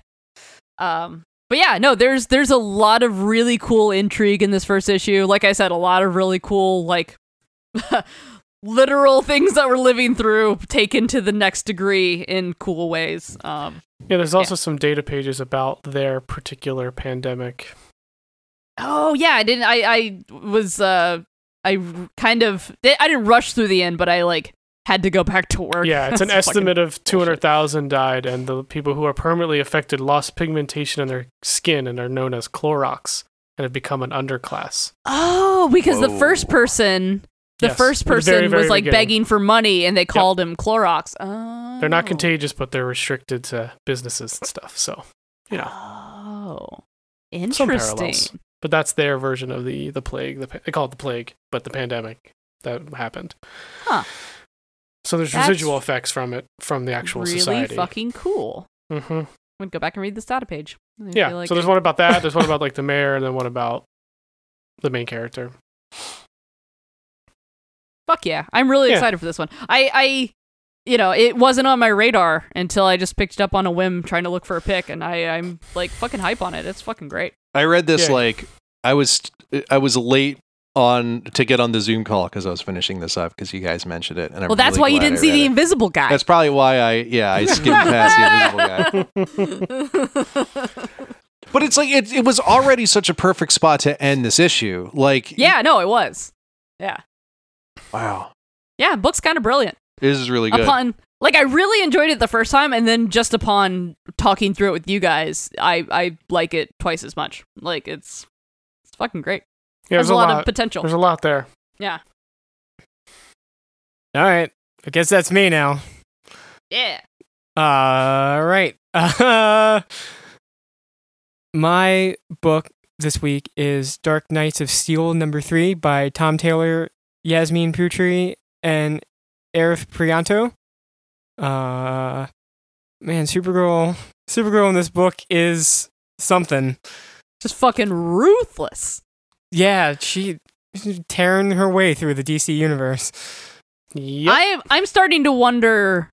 Um, but yeah, no, there's there's a lot of really cool intrigue in this first issue. Like I said, a lot of really cool like literal things that we're living through taken to the next degree in cool ways. Um, Yeah, there's also some data pages about their particular pandemic. Oh yeah, I didn't. I I was uh I kind of I didn't rush through the end, but I like had to go back to work. Yeah, it's an estimate of 200,000 died, and the people who are permanently affected lost pigmentation in their skin and are known as Clorox and have become an underclass. Oh, because the first person. The Yes, first at the person very, very was like beginning. begging for money, and they called him Clorox. Oh. They're not contagious, but they're restricted to businesses and stuff. So, you know. Oh. some. Interesting. But that's their version of the the plague. The, they call it the plague, but the pandemic that happened. Huh. So there's That's residual effects from it from the actual society. really society. fucking cool. hmm I'm gonna go back and read the data page. Yeah. like so there's one about that. There's one about like the mayor, and then one about the main character. Fuck yeah. I'm really Yeah. excited for this one. I, I, you know, it wasn't on my radar until I just picked it up on a whim trying to look for a pick, and I, I'm like fucking hype on it. It's fucking great. I read this Yeah. like I was I was late on to get on the Zoom call because I was finishing this up because you guys mentioned it. And I'm well, that's really why you didn't I see the it. invisible guy. That's probably why I yeah I skimmed past the invisible guy. But it's like it it was already such a perfect spot to end this issue. Like yeah, no, it was. Yeah. wow, Yeah, book's kind of brilliant. this is really good. Upon like I really enjoyed it the first time and then just upon talking through it with you guys, I I like it twice as much. Like it's it's fucking great. Yeah, There's there's a lot, lot. of potential. There's a lot there. yeah. All right. I guess that's me now. Yeah. All right. Uh, my book this week is Dark Knights of Steel number three by Tom Taylor, Yasmine Putri, and Arif Prianto. Uh, man, Supergirl, Supergirl in this book is something. Just fucking ruthless. Yeah, she tearing her way through the DC universe. Yep. I am I'm starting to wonder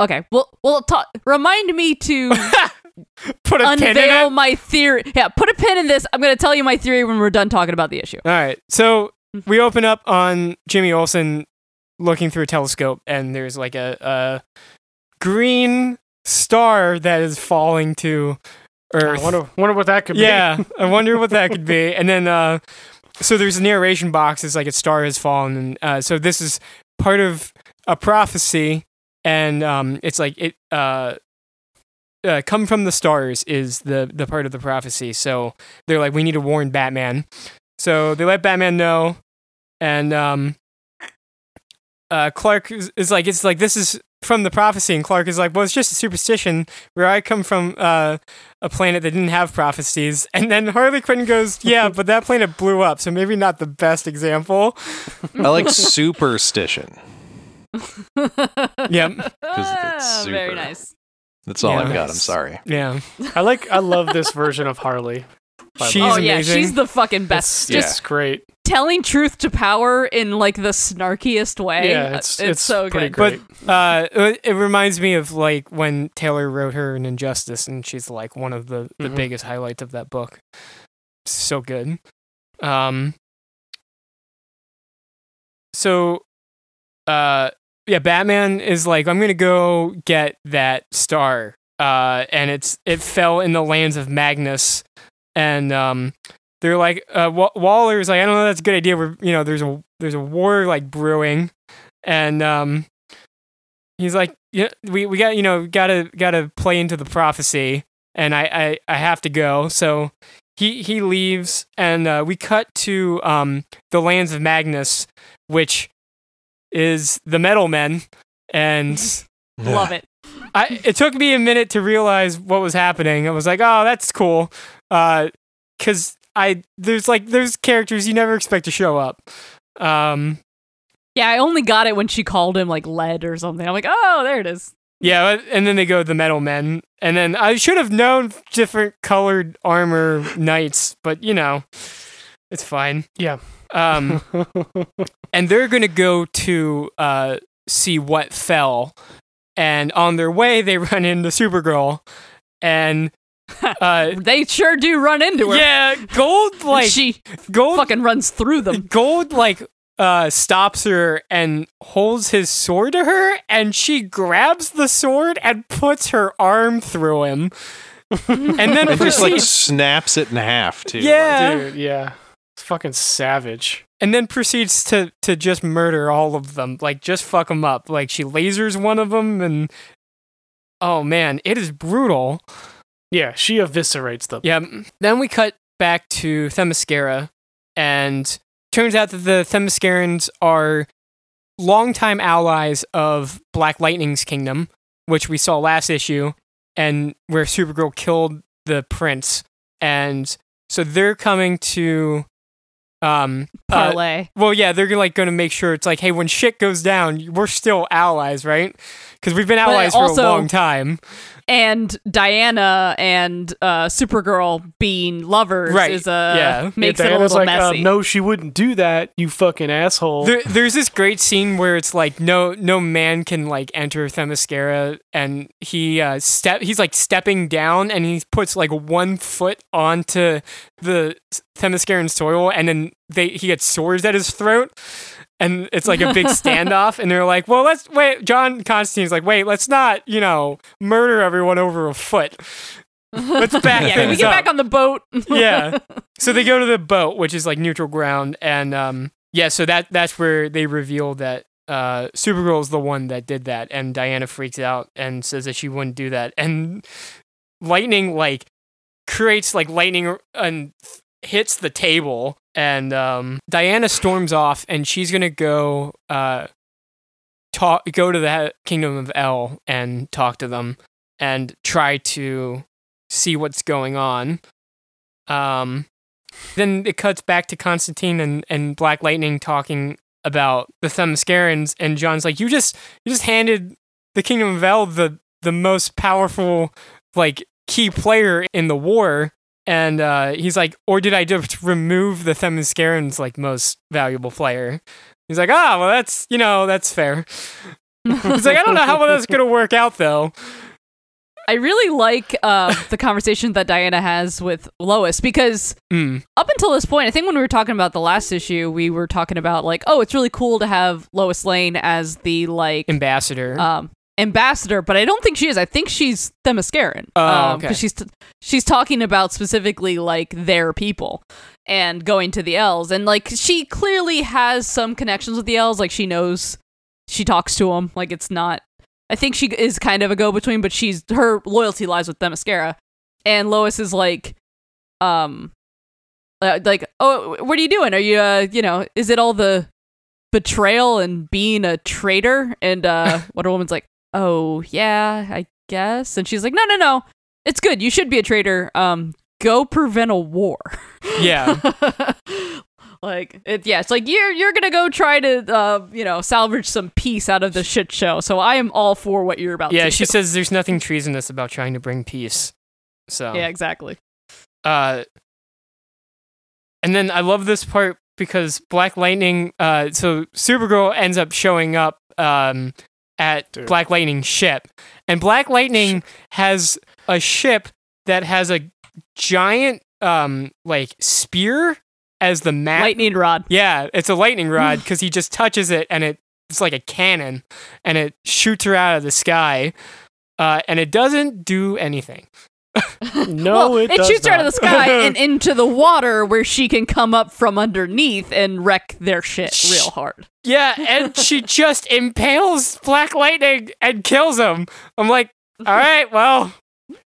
Okay, well well ta- remind me to Put a pin in unveil my theory. Yeah, put a pin in this. I'm going to tell you my theory when we're done talking about the issue. All right. So Mm-hmm. we open up on Jimmy Olsen looking through a telescope, and there's like a, a green star that is falling to I Earth. wonder, wonder what that could be. yeah, I wonder what that could be. And then, uh, so there's a narration box. It's like a star has fallen, and uh, so this is part of a prophecy, and um, it's like it. Uh, uh, come from the stars is the the part of the prophecy. So they're like, we need to warn Batman. So they let Batman know, and um, uh, Clark is, is like, it's like this is from the prophecy, and Clark is like, well, it's just a superstition. Where I come from, uh, a planet that didn't have prophecies, and then Harley Quinn goes, yeah, but that planet blew up, so maybe not the best example. I like superstition. Yep. it's Ah, Very nice. That's all Yeah. I've got. I'm sorry. Yeah. I like. I love this version of Harley. By the She's way. oh yeah, amazing. she's the fucking best. It's, Just it's great. telling truth to power in like the snarkiest way. Yeah, it's it's, it's, so pretty good. great. But uh, it- it reminds me of like when Taylor wrote her in Injustice, and she's like one of the, the Mhm. biggest highlights of that book. So good. Um. So, uh, yeah, Batman is like, I'm gonna go get that star. Uh, and it's it fell in the lands of Magnus, and um, they're like, uh, Wa- Waller's like, I don't know, that's a good idea. We're you know, there's a there's a war like brewing, and um, he's like, yeah, we, we got you know gotta gotta play into the prophecy, and I I, I have to go. So he he leaves, and uh, we cut to um the lands of Magnus, which is the Metal Men, and Love it. I it took me a minute to realize what was happening. I was like, oh, that's cool, because I there's like there's characters you never expect to show up. Um, Yeah, I only got it when she called him like lead or something. I'm like, oh, there it is. Yeah, and then they go the metal men, and then I should have known different colored armor knights, but you know, it's fine. Yeah. Um, and they're gonna go to uh see what fell, and on their way they run into Supergirl, and uh, They sure do run into her. yeah, Gold like she Gold fucking runs through them. Gold like uh stops her and holds his sword to her and she grabs the sword and puts her arm through him. and then It just like proceeds snaps it in half too. Yeah. Dude, yeah. It's fucking savage. and then proceeds to to just murder all of them. Like just fuck them up. Like she lasers one of them and oh man, it is brutal. Yeah, she eviscerates them. Yeah. Then we cut back to Themyscira, and turns out that the Themyscirans are longtime allies of Black Lightning's kingdom, which we saw last issue, and where Supergirl killed the prince. and so they're coming to um uh, Parlay. well, yeah, they're like going to make sure it's like, hey, when shit goes down, we're still allies, right? Because we've been allies for a long time. And Diana and uh, Supergirl being lovers Right, is uh, yeah. makes Yeah, it a little like, uh, messy. no, she wouldn't do that. You fucking asshole. There, there's this great scene where it's like no no man can like enter Themyscira, and he uh, step he's like stepping down, and he puts like one foot onto the Themysciran soil, and then they he gets swords at his throat. And it's like a big standoff, and they're like, "Well, let's wait." John Constantine's like, "Wait, let's not, you know, murder everyone over a foot. Let's back yeah, can we get up." back on the boat? yeah. So they go to the boat, which is like neutral ground, and um, yeah, so that that's where they reveal that uh, Supergirl is the one that did that, and Diana freaks out and says that she wouldn't do that, and lightning like creates like lightning and hits the table, and um, Diana storms off, and she's gonna go uh, talk go to the kingdom of El and talk to them and try to see what's going on. Um, then it cuts back to Constantine and, and Black Lightning talking about the Themyscirans, and John's like, "You just you just handed the Kingdom of El the the most powerful like key player in the war." And uh, he's like, or did I just remove the Themyscirans like most valuable player? He's like, ah, well, that's you know that's fair. He's like, I don't know how well that's gonna work out though. I really like uh, the conversation that Diana has with Lois because Mm, up until this point, I think when we were talking about the last issue, we were talking about like, oh, it's really cool to have Lois Lane as the like ambassador. um, ambassador, but I don't think she is. I think she's Themysciran. Oh, um, okay. She's t- she's talking about specifically like their people and going to the elves, and like she clearly has some connections with the elves. Like she knows, she talks to them. Like it's not. I think she is kind of a go between, but she's her loyalty lies with Themyscira, and Lois is like, um, uh, like, oh, what are you doing? Are you, uh, you know, is it all the betrayal and being a traitor? And uh, Wonder Woman's like, oh yeah, I guess. And she's like, no, no, no, it's good. You should be a traitor. Um, go prevent a war. yeah. like it, yeah, it's like you're you're gonna go try to uh you know salvage some peace out of the shit show. So I am all for what you're about. Yeah, she do. says there's nothing treasonous about trying to bring peace. So Yeah, exactly. uh and then I love this part because Black Lightning uh so Supergirl ends up showing up um at Dude. Black Lightning's ship. And Black Lightning has a ship that has a giant um like spear as the map. Lightning rod. Yeah, it's a lightning rod because he just touches it and it, it's like a cannon and it shoots her out of the sky. Uh, and it doesn't do anything. no, well, it, it, does shoots her out of the sky and into the water where she can come up from underneath and wreck their shit real hard. Yeah, and she just impales Black Lightning and kills him. I'm like, all right, well,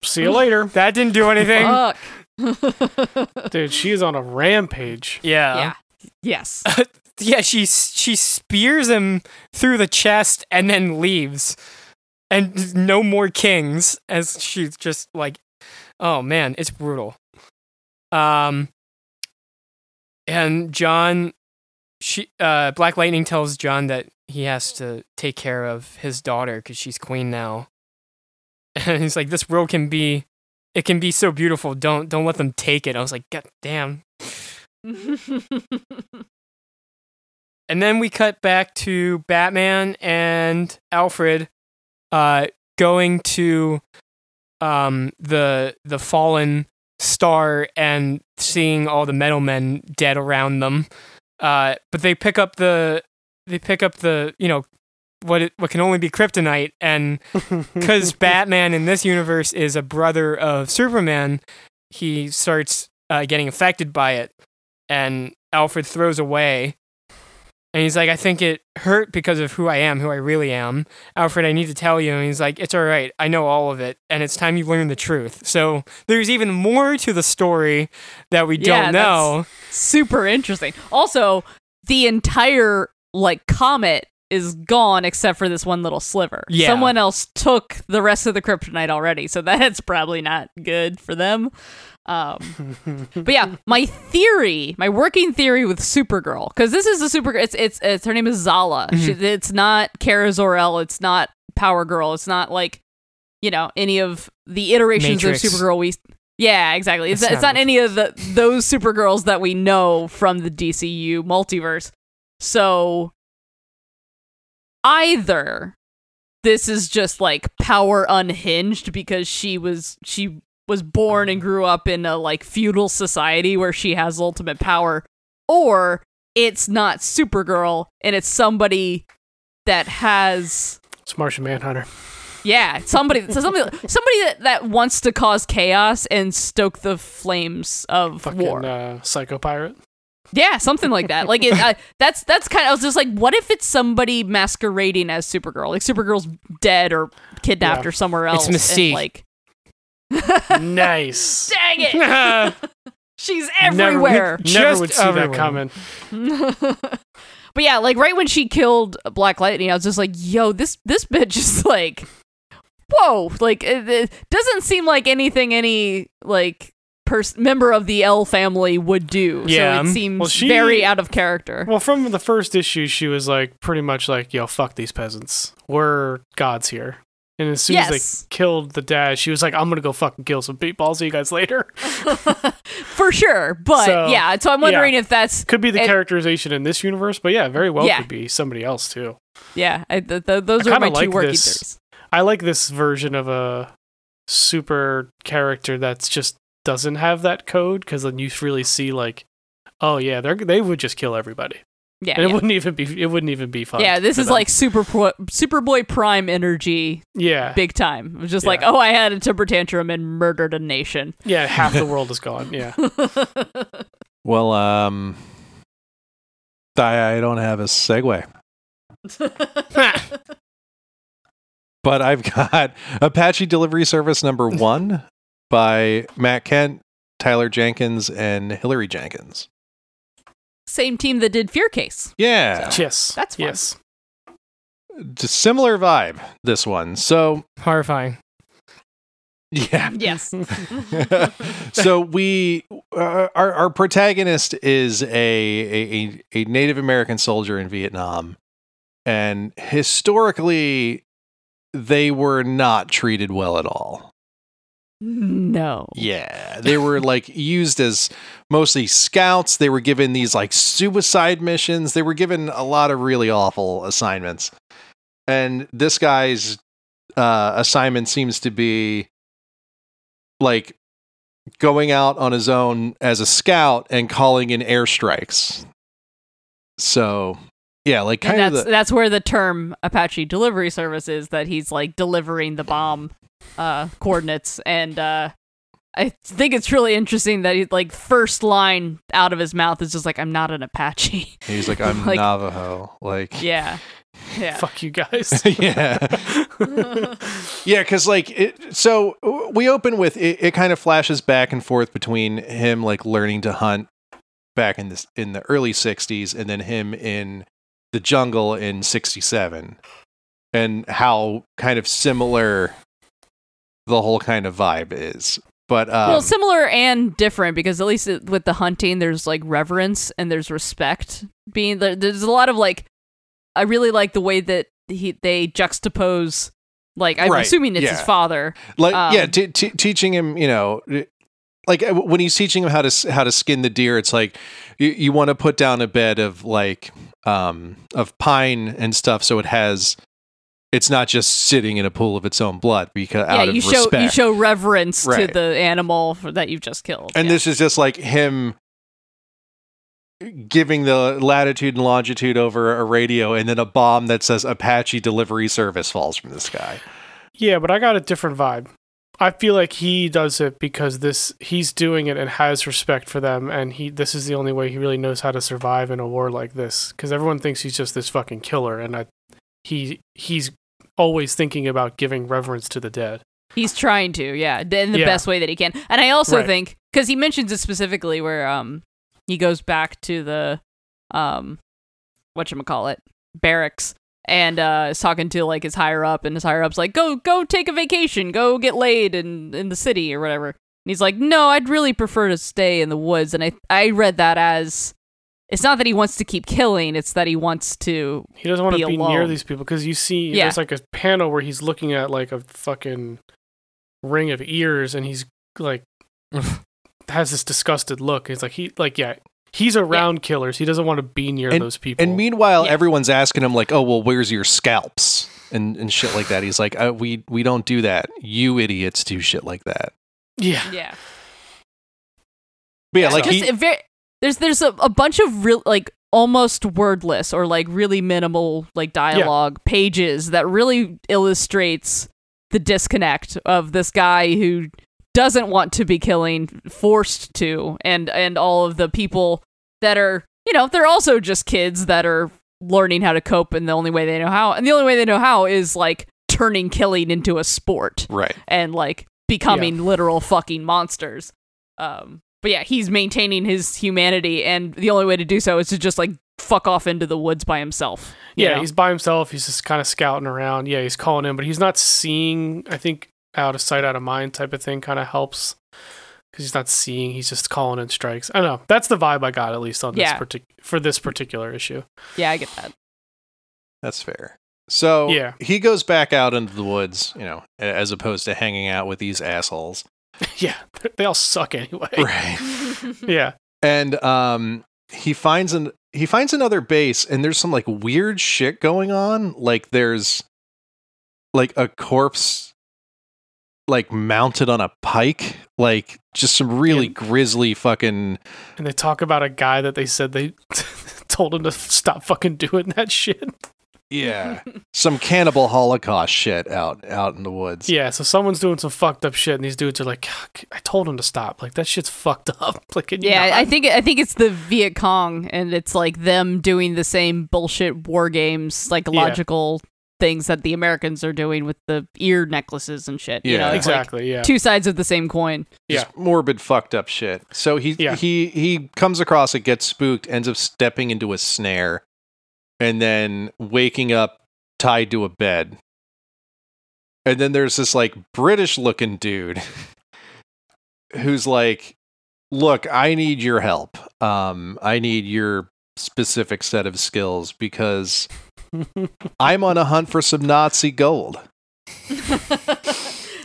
See you later, that didn't do anything. Fuck. dude. She is on a rampage. yeah. yeah. Yes. yeah, she she spears him through the chest and then leaves, and no more kings. As she's just like, oh man, it's brutal. Um, and John, she uh, Black Lightning tells John that he has to take care of his daughter because she's queen now, and he's like, this world can be. It can be so beautiful. Don't don't let them take it. I was like, God damn. And then we cut back to Batman and Alfred uh, going to um, the the fallen star and seeing all the metal men dead around them. Uh, but they pick up the they pick up the you know what it, what can only be kryptonite and because Batman in this universe is a brother of Superman, he starts uh, getting affected by it, and Alfred throws away. And he's like, I think it hurt because of who I am, who I really am. Alfred, I need to tell you. And he's like, It's all right. I know all of it. And it's time you learn the truth. So there's even more to the story that we Yeah, don't that's- know. Super interesting. Also, the entire like comet is gone except for this one little sliver. Yeah. Someone else took the rest of the kryptonite already, so that's probably not good for them. Um, but yeah, my theory, my working theory with Supergirl, because this is a super. It's it's it's her name is Zala. She, it's not Kara Zor-El. It's not Power Girl. It's not like you know any of the iterations Matrix. of Supergirl we. Yeah, exactly. It's, It's it's not not any of the those Supergirls that we know from the DCU multiverse. So either this is just like power unhinged because she was she was born and grew up in a like feudal society where she has ultimate power or it's not Supergirl and it's somebody that has It's Martian Manhunter. yeah, somebody so somebody somebody that, that wants to cause chaos and stoke the flames of Fucking war. uh, psycho pirate. Yeah, something like that. Like it, uh, that's that's kind of. I was just like, what if it's somebody masquerading as Supergirl? Like Supergirl's dead or kidnapped Yeah. or somewhere else. It's and, Mystique. like, nice. dang it, she's everywhere. Never, never Just would see everywhere. that coming. but yeah, like right when she killed Black Lightning, I was just like, yo, this this bitch is like, whoa, like it, it doesn't seem like anything any like. Pers- member of the El family would do. Yeah. So it seems Well, she- very out of character. Well, from the first issue, she was like pretty much like, "Yo, fuck these peasants. We're gods here." And as soon as they killed the dad, she was like, "I'm gonna go fucking kill some people. I'll see you guys later." For sure. But So, yeah, so I'm wondering if that's Could be the And- characterization in this universe, but yeah, very well Yeah. could be somebody else too. Yeah, I, th- th- those are my two like working this. theories. I like this version of a super character that's just doesn't have that code because then you really see like, oh yeah, they they would just kill everybody, Yeah, and it yeah. wouldn't even be it wouldn't even be fun. yeah, this is them. like super Pro- Superboy Prime energy, yeah, big time. It was just like, oh, I had a temper tantrum and murdered a nation. yeah, half the world is gone. Yeah, Well, um, I, I don't have a segue, but I've got Apache Delivery Service number one by Matt Kindt, Tyler Jenkins, and Hilary Jenkins. Same team that did Fear Case. Yeah, yes, That's fun. yes. just similar vibe. This one, so Horrifying. yeah. Yes. so we uh, our our protagonist is a, a a Native American soldier in Vietnam, and historically, they were not treated well at all. No. Yeah, they were like used as mostly scouts. They were given these like suicide missions. They were given a lot of really awful assignments. And this guy's uh, assignment seems to be like going out on his own as a scout and calling in airstrikes. So, yeah, like And kind of that's the that's where the term Apache delivery service is that he's like delivering the bomb uh coordinates and uh I think it's really interesting that he like first line out of his mouth is just like I'm not an Apache. he's like I'm like- Navajo. Like yeah. Yeah. Fuck you guys. yeah. Yeah, because like it, so we open with it, it. kind of flashes back and forth between him like learning to hunt back in this in the early '60s, and then him in the jungle in '67, and how kind of similar the whole kind of vibe is. But um, well, similar and different because at least with the hunting, there's like reverence and there's respect. Being there, there's a lot of like, I really like the way that he they juxtapose. Like I'm Right, assuming it's his father. like yeah, um, t- t- teaching him, you know. Like uh, when he's teaching him how to how to skin the deer, it's like you, you want to put down a bed of like um of pine and stuff, so it has it's not just sitting in a pool of its own blood because yeah, out of you show respect. you show reverence to the animal for, that you've just killed. and yeah. this is just like him giving the latitude and longitude over a radio, and then a bomb that says Apache delivery service falls from the sky. Yeah, but I got a different vibe. I feel like he does it because this he's doing it and has respect for them, and he this is the only way he really knows how to survive in a war like this. Because everyone thinks he's just this fucking killer, and I, he he's always thinking about giving reverence to the dead. He's trying to, yeah, in the Yeah. best way that he can. And I also Right. think because he mentions it specifically where um he goes back to the um what call it barracks and uh, is talking to like his higher up, and his higher up's like, "Go, go, take a vacation, go get laid in in the city or whatever." And he's like, "No, I'd really prefer to stay in the woods." And I I read that as it's not that he wants to keep killing; it's that he wants to. He doesn't want to be near these people because you see Yeah. there's like a panel where he's looking at like a fucking ring of ears and he's like has this disgusted look. He's like he like yeah, he's around killers. He doesn't want to be near those people. And meanwhile, Yeah. everyone's asking him like, "Oh, well, where's your scalps?" and and shit like that. He's like, uh, "We we don't do that. You idiots do shit like that." yeah, Yeah, But yeah, like just he very, there's there's a, a bunch of real like almost wordless or like really minimal like dialogue pages that really illustrates the disconnect of this guy who doesn't want to be killing forced to and and all of the people that are you know they're also just kids that are learning how to cope and the only way they know how and the only way they know how is like turning killing into a sport right. and like becoming literal fucking monsters. Um, but yeah, he's maintaining his humanity, and the only way to do so is to just like fuck off into the woods by himself. yeah, know? he's by himself. He's just kind of scouting around. Yeah, he's calling in, but he's not seeing. I think out of sight, out of mind type of thing kind of helps because he's not seeing. He's just calling in strikes. I don't know. That's the vibe I got at least on this Yeah. partic- for this particular issue. yeah, I get that. That's fair. So Yeah. he goes back out into the woods, you know, as opposed to hanging out with these assholes. yeah, they all suck anyway. Right. Yeah, and um he finds an he finds another base and there's some like weird shit going on like there's like a corpse like mounted on a pike like just some really Yeah. grisly fucking and they talk about a guy that they said they told him to stop fucking doing that shit. yeah some cannibal holocaust shit out out in the woods Yeah, so someone's doing some fucked up shit, and these dudes are like, ah, "I told him to stop. Like that shit's fucked up. Like, can you yeah, I think I think it's the Viet Cong, and it's like them doing the same bullshit war games, psychological things that the Americans are doing with the ear necklaces and shit. you Yeah. know, it's like exactly. yeah, two sides of the same coin. just morbid fucked up shit so he Yeah. he he comes across it gets spooked ends up stepping into a snare and then waking up tied to a bed and then there's this like british looking dude who's like look i need your help um i need your specific set of skills because i'm on a hunt for some nazi gold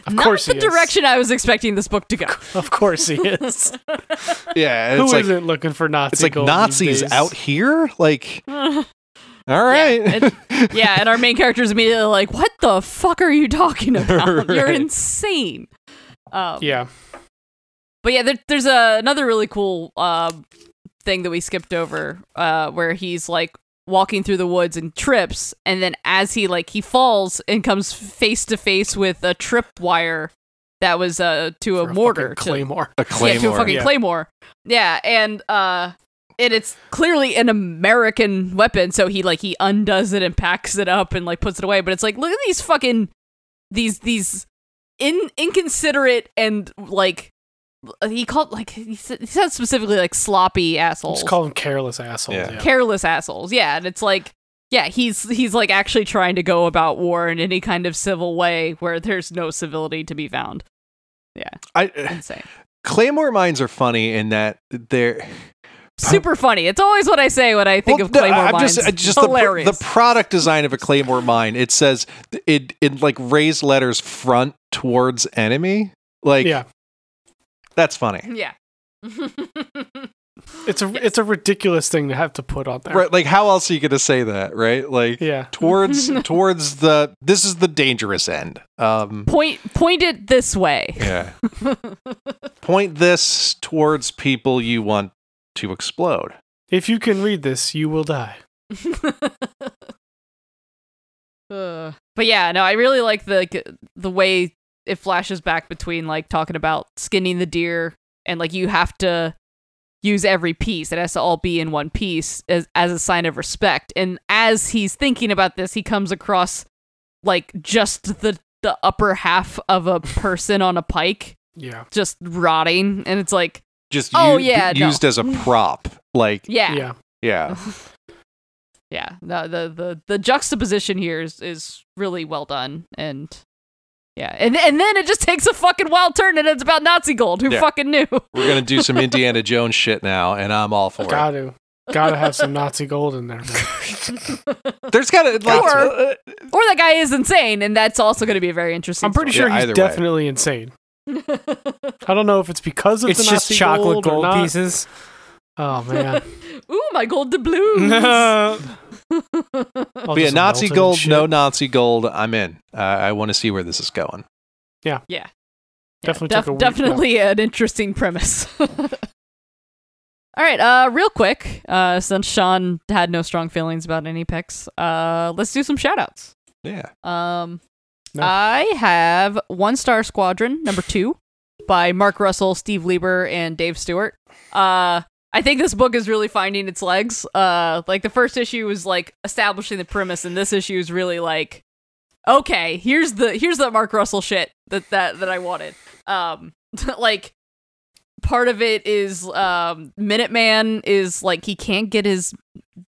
Of Not course the he is. direction I was expecting this book to go. of course he is. yeah Who it's like not looking for Nazi? it's like gold these nazis days? out here like yeah, all right yeah and our main character is immediately like, "What the fuck are you talking about? You're insane." Um, Yeah, But yeah, there, there's a, another really cool uh, thing that we skipped over, uh, where he's like walking through the woods and trips, and then as he like he falls and comes face to face with a trip wire that was uh to for a mortar, fucking to- a claymore. yeah, to a fucking yeah. claymore. Yeah, and uh, and it's clearly an American weapon, so he like he undoes it and packs it up and like puts it away. But it's like, look at these fucking these these in inconsiderate and like Uh, he called like he said, he said specifically like sloppy assholes, Just call them careless assholes. Yeah. Yeah. careless assholes. Yeah, and it's like. Yeah, he's he's like actually trying to go about war in any kind of civil way where there's no civility to be found. Yeah, I, insane. claymore mines are funny in that they're super funny. It's always what I say when I think Well, of no, Claymore I'm mines. just, I just the, Hilarious. the product design of a claymore mine. It says it in like raised letters front towards enemy. Like yeah, that's funny. yeah. it's a it's a ridiculous thing to have to put on there. Right? Like how else are you going to say that? Right? Like Yeah, towards towards the this is the dangerous end. Um. point point it this way. Yeah. Point this towards people you want to explode. if you can read this, you will die. Uh, but yeah, no, I really like the the way it flashes back between like talking about skinning the deer and like you have to use every piece. It has to all be in one piece as as a sign of respect. And as he's thinking about this, he comes across like just the the upper half of a person on a pike Yeah, just rotting and it's like Just Oh, u- yeah, no. used as a prop. Like yeah. yeah. yeah. yeah, the the the, the juxtaposition here is is really well done, and yeah, and and then it just takes a fucking wild turn, and it's about Nazi gold. Who Yeah. fucking knew? We're gonna do some Indiana Jones shit now, and I'm all for it. Gotta, gotta have some Nazi gold in there. There's gotta like Or- uh, or that guy is insane, and that's also going to be a very interesting. I'm pretty Yeah, sure either he's way. definitely insane. I don't know if it's because of It's the just Nazi chocolate gold, or gold not. pieces. Oh man, Ooh, my gold doubloons. No. All but yeah, Nazi gold, shit. no Nazi gold. I'm in. Uh, I want to see where this is going. Yeah, Yeah. Definitely def- took a week, definitely an interesting premise. All right, uh, real quick, uh, since Sean had no strong feelings about any picks, uh, let's do some shout outs. Yeah. Um, No. I have One Star Squadron number two by Mark Russell, Steve Lieber, and Dave Stewart. Uh, I think this book is really finding its legs. Uh, like the first issue was like establishing the premise, and this issue is really like, okay, here's the here's the Mark Russell shit that that that I wanted. Um, like part of it is um Minuteman is like he can't get his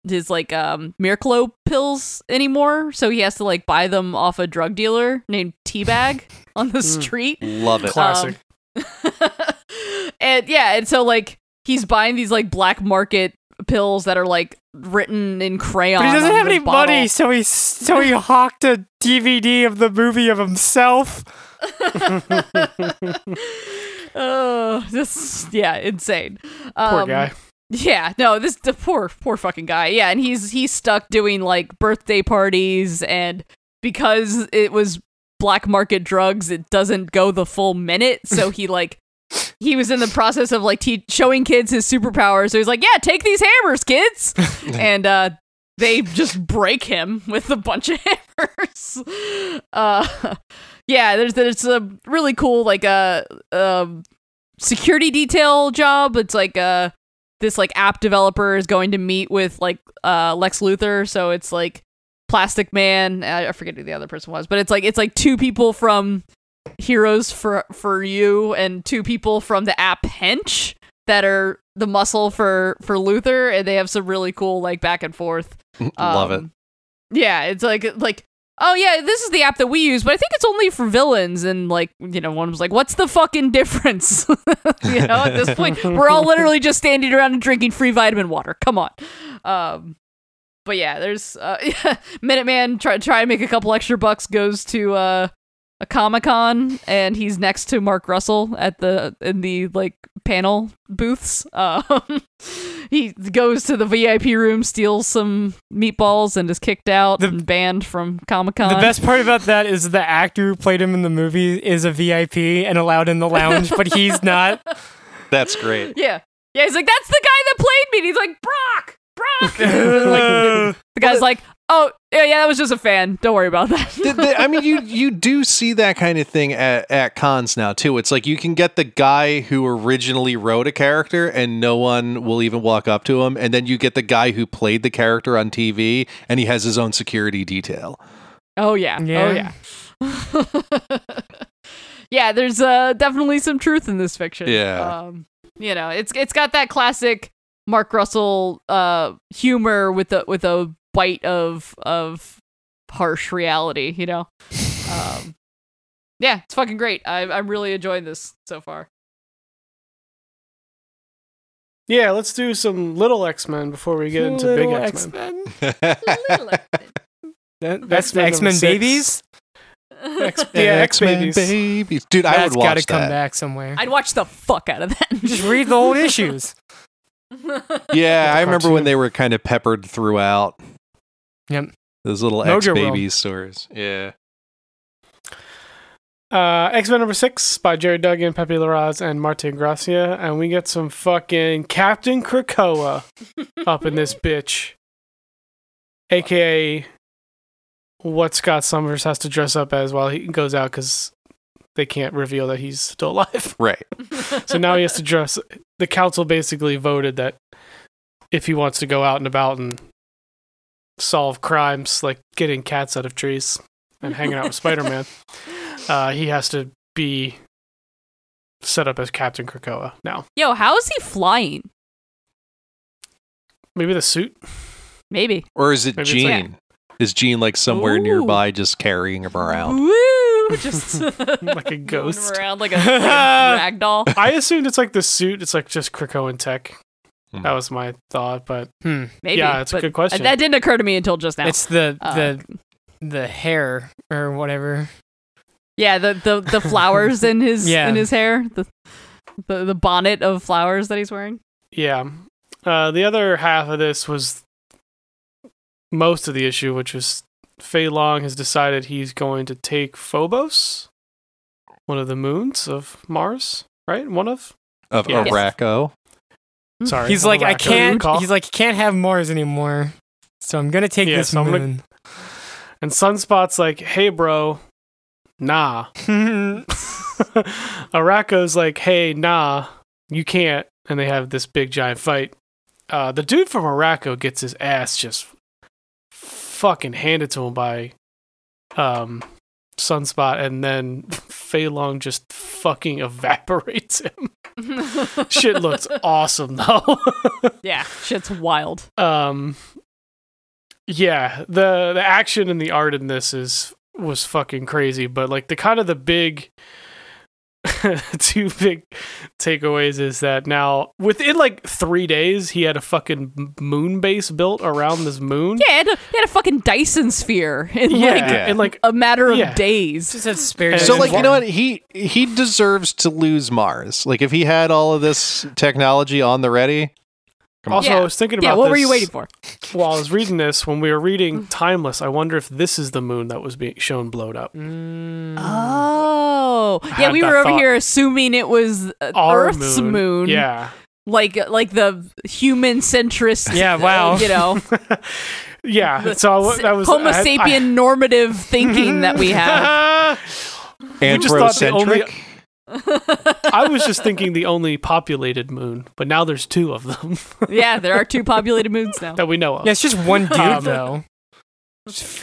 his like um Miraclo pills anymore, so he has to like buy them off a drug dealer named Teabag on the Mm. street. Love it. Classic. and yeah, and so like he's buying these like black market pills that are like written in crayon. But he doesn't have any bottle. money, so he so he hawked a DVD of the movie of himself. oh, this yeah, insane. Poor Um, guy. Yeah, no, this the poor poor fucking guy. Yeah, and he's he's stuck doing like birthday parties and because it was black market drugs, it doesn't go the full minute, so he like he was in the process of like te- showing kids his superpowers. So he's like, "Yeah, take these hammers, kids." and uh they just break him with a bunch of hammers. Uh yeah, there's there's a really cool like a um security detail job. It's like uh this like app developer is going to meet with like uh Lex Luthor, so it's like Plastic Man. I forget who the other person was, but it's like it's like two people from Heroes for for You and two people from the app Hench that are the muscle for for Luthor, and they have some really cool like back and forth. Love it. Um, Yeah, it's like like oh yeah, this is the app that we use, but I think it's only for villains. And like you know, one was like, what's the fucking difference? you know, at this point, we're all literally just standing around and drinking free vitamin water. Come on. Um, but yeah, there's uh, Minuteman try try to make a couple extra bucks goes to uh a Comic Con and he's next to Mark Russell at the in the like panel booths. Um, he goes to the VIP room, steals some meatballs, and is kicked out The- and banned from Comic Con. The best part about that is the actor who played him in the movie is a VIP and allowed in the lounge, but he's not. That's great. Yeah. Yeah, he's like, that's the guy that played me. And he's like, Brock, Brock. Like, the guy's like, oh, yeah, yeah, that was just a fan. Don't worry about that. Th- th- I mean, you you do see that kind of thing at, at cons now too. It's like you can get the guy who originally wrote a character, and no one will even walk up to him, and then you get the guy who played the character on TV, and he has his own security detail. oh, yeah. Yeah. Oh, yeah. yeah, there's uh, definitely some truth in this fiction. Yeah. Um, you know, it's it's got that classic Mark Russell uh, humor with a with a bite of of harsh reality. You know. Um, yeah, it's fucking great. I, I'm really enjoying this so far. Yeah, let's do some little X Men before we get into big Little X Men. X-Men. That- That's X-Men X Men babies. X- yeah, X X-Men babies. babies, dude. I That's would got to watch come back somewhere. I'd watch the fuck out of that. Just read the old issues. Yeah, I remember when they were kind of peppered throughout. Yep. Those little Mojo X World. babies stories. Yeah. Uh, X Men number six by Gerry Duggan, Pepe Larraz, and Martin Gracia, and we get some fucking Captain Krakoa up in this bitch, aka what Scott Summers has to dress up as while he goes out because they can't reveal that he's still alive. Right. So now he has to dress. The council basically voted that if he wants to go out and about and solve crimes like getting cats out of trees and hanging out with Spider Man, uh, he has to be set up as Captain Krakoa now. Yo, how is he flying? Maybe the suit. Maybe. Or is it Maybe it's like- Jean? Is Jean like somewhere Ooh. nearby just carrying him around? Woo! Just Like a ghost. around like a, like a rag doll. I assumed it's like the suit. It's like just Krakoan tech. Hmm. That was my thought, but Hmm. Maybe. Yeah, it's a good question. That didn't occur to me until just now. It's the Uh, the the hair or whatever. yeah, the, the the flowers in his Yeah. in his hair. The, the the bonnet of flowers that he's wearing. yeah. Uh, the other half of this was most of the issue, which was Feilong has decided he's going to take Phobos, one of the moons of Mars, right? One of. Of Yeah. Arakko. Sorry, He's like, I can't. He's like, can't have Mars anymore. So I'm gonna take Yeah, this so I'm gonna- moon. And Sunspot's like, hey, bro, nah. Arakko's like, hey, nah, you can't. And they have this big giant fight. Uh, the dude from Arakko gets his ass just fucking handed to him by um, Sunspot, and then Feilong just fucking evaporates him. Shit looks awesome though. yeah, shit's wild. um, yeah, the the action and the art in this is was fucking crazy, but like the kind of the big two big takeaways is that now within like three days he had a fucking moon base built around this moon. Yeah, he had, a, he had a fucking Dyson sphere in yeah, like Yeah. and like a matter of Yeah. days. Just had spare. So like you know what he he deserves to lose Mars. Like if he had all of this technology on the ready. Come also Yeah. I was thinking about Yeah, what were you waiting for? while I was reading this when we were Mm. reading Timeless. I wonder if this is the moon that was being shown blowed up. Mm. Oh, I yeah, we were over thought. here assuming it was uh, Our Earth's moon. Yeah. like like the human centrist. Yeah, wow. you know, Yeah, so I, that was Homo I had- I- sapien normative thinking that we have. just thought the only- Anthrocentric. I was just thinking the only populated moon, but now there's two of them yeah, there are two populated moons now. that we know of. Yeah, it's just one dude Um, though.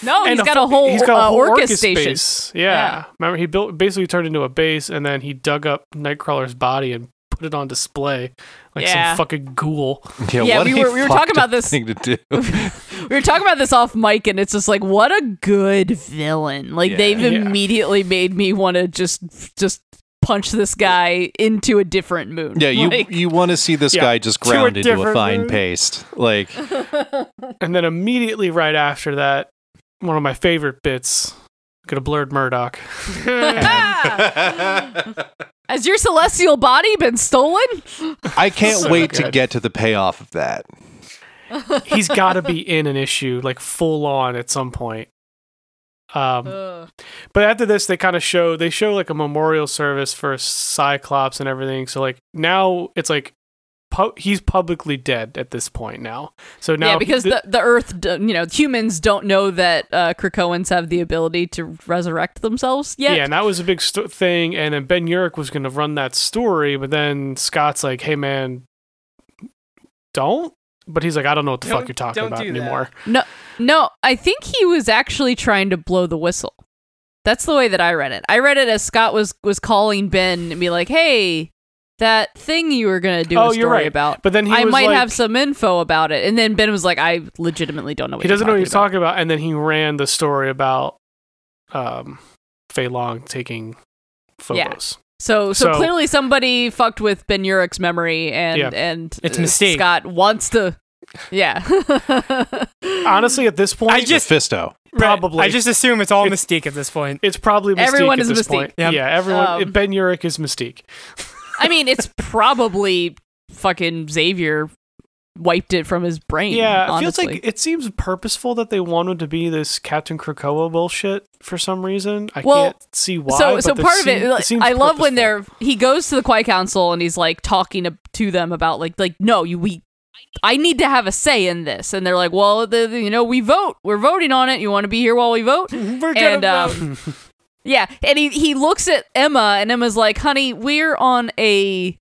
No, And he's got a whole he's got a uh, whole orca Orchis station. base. Yeah. Yeah. remember he built basically turned into a base, and then he dug up Nightcrawler's body and put it on display like Yeah. some fucking ghoul. Yeah, Yeah, what we were- we were talking about this- thing to do. we were talking about this off mic, and it's just like, what a good villain! Like Yeah. they've Yeah. immediately made me want to just just punch this guy into a different moon. Yeah, you Like- you want to see this Yeah, guy just to a ground into a fine moon. paste. Like And then immediately right after that, one of my favorite bits, get a blurred Murdock. Has your celestial body been stolen? I can't So wait to get to the payoff of that. He's got to be in an issue like full on at some point. Um, But after this, they kind of show they show like a memorial service for Cyclops and everything. So like now it's like pu- he's publicly dead at this point now. So now yeah, because th- the the Earth, d- you know, humans don't know that uh, Krakoans have the ability to resurrect themselves yet. yeah, and that was a big st- thing. And then Ben Urich was going to run that story, but then Scott's like, "Hey man, don't." But he's like, "I don't know what the fuck Don't- you're talking about do that. anymore." No, I think he was actually trying to blow the whistle. That's the way that I read it. I read it as Scott was was calling Ben and be like, "Hey, that thing you were gonna do Oh, a you're story right. about, But then he I was might like, have some info about it." And then Ben was like, "I legitimately don't know what he you're doesn't know what talking he's talking about. And then he ran the story about um, Feilong taking Yeah. Phobos. So, so, So- clearly somebody fucked with Ben Urich's memory, and Yeah. and It's a uh, mistake. Scott wants to, yeah. Honestly, at this point, I just- Fisto. Probably. I just assume it's all It's- Mystique at this point. It's probably Mystique Everyone at is this Mystique. point. Yep. Yeah, everyone. Um, Ben Urich is Mystique. I mean, it's probably fucking Xavier wiped it from his brain. Yeah, it honestly. feels like it seems purposeful that they wanted to be this Captain Krakoa bullshit for some reason. I Well, can't see why. so but so part of it, like, seems I love when they're he goes to the Quiet Council and he's like talking to, to them about like like no you we I need to have a say in this and they're like well the, the- you know we vote we're voting on it you want to be here while we vote We're and um, yeah and he he looks at Emma and Emma's like honey we're on a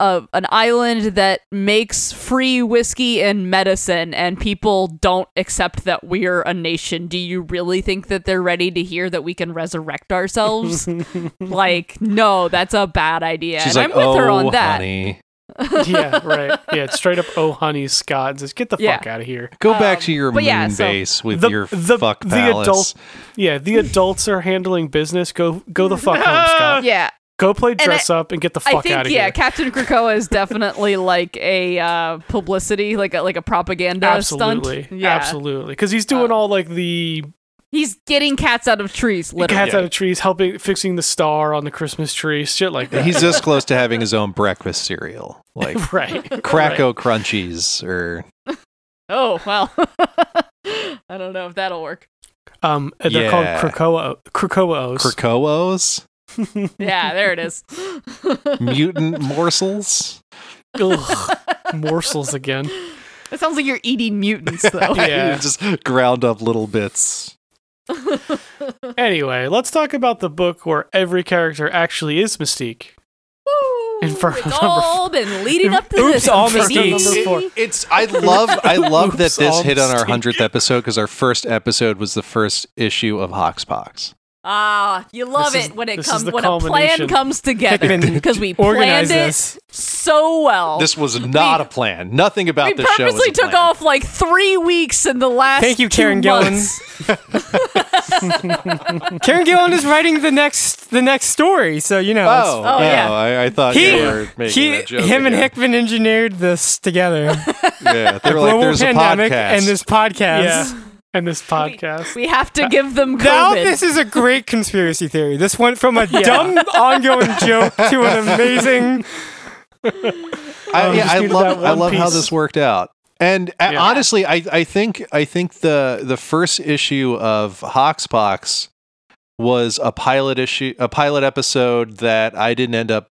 a, an island that makes free whiskey and medicine and people don't accept that we're a nation do you really think that they're ready to hear that we can resurrect ourselves like no that's a bad idea She's and like, i'm with oh, her on that honey. yeah, right. Yeah, it's straight up oh honey Scott and says, Get the Yeah. fuck out of here. Go back Um, to your but moon yeah, so- base with The- your the- fuck the palace. adult- Yeah, the adults are handling business. Go go the fuck home, Scott. Yeah, Go play I- dress up and get the I fuck think out of yeah, here. Yeah, Captain Krakoa is definitely like a uh, publicity, like a like a propaganda Absolutely. stunt. Yeah, Absolutely. Because he's doing Uh, all like the he's getting cats out of trees. Literally, cats out of trees, helping fixing the star on the Christmas tree, shit like that. He's this close to having his own breakfast cereal, like right. Cracko Crunchies or Oh well, I don't know if that'll work. Um, they're Yeah. called Krakoa Krakoaos. Krakoas, Yeah, there it is. mutant morsels. Ugh, morsels again. It sounds like you're eating mutants, though. Yeah. just ground up little bits. Anyway, let's talk about the book where every character actually is Mystique. Woo, Inferno it's number all been leading up to Oops, this. all Mystique. number four. It's I love I love that this hit on our hundredth episode because our first episode was the first issue of Hoxpox. Ah, you love This it is- when it comes when a plan comes together because we Organize planned it so well. This was not a plan. Nothing about we this show was purposely took plan. off like three weeks in the last. Thank you, Kieran Gillen. Kieran Gillen is writing the next the next story, so you know. it's- Oh, Oh, yeah. I, I thought He- you were making he, that joke. him and. Hickman engineered this together. Yeah, they were like, Global "There's a pandemic podcast." and this podcast. Yeah. And this podcast. We have to give them Now this is a great conspiracy theory. This went from a dumb ongoing joke to an amazing. I, Oh, yeah, I love I one love how this worked out. And uh, Yeah. honestly, I, I think I think the the first issue of Hoxpox was a pilot issue, a pilot episode that I didn't end up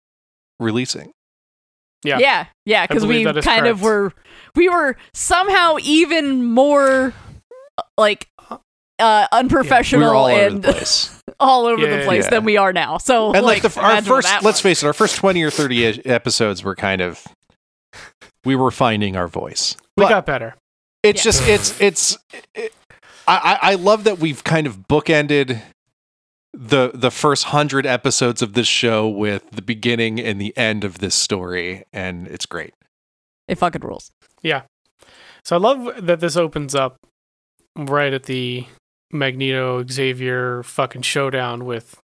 releasing. Yeah. yeah, yeah, because we believe that is kind of were we were somehow even more uh, like uh We unprofessional were all over and the place. all over Yeah, the place yeah. than we are now. So and like, like, the, our first, let's face it, our first twenty or thirty episodes were kind of we were finding our voice. We But- got better. it's Yeah. just it's it's it, I, I I love that we've kind of bookended the the first hundred episodes of this show with the beginning and the end of this story, and it's great. It fucking rules. Yeah. So I love that this opens up right at the Magneto Xavier fucking showdown with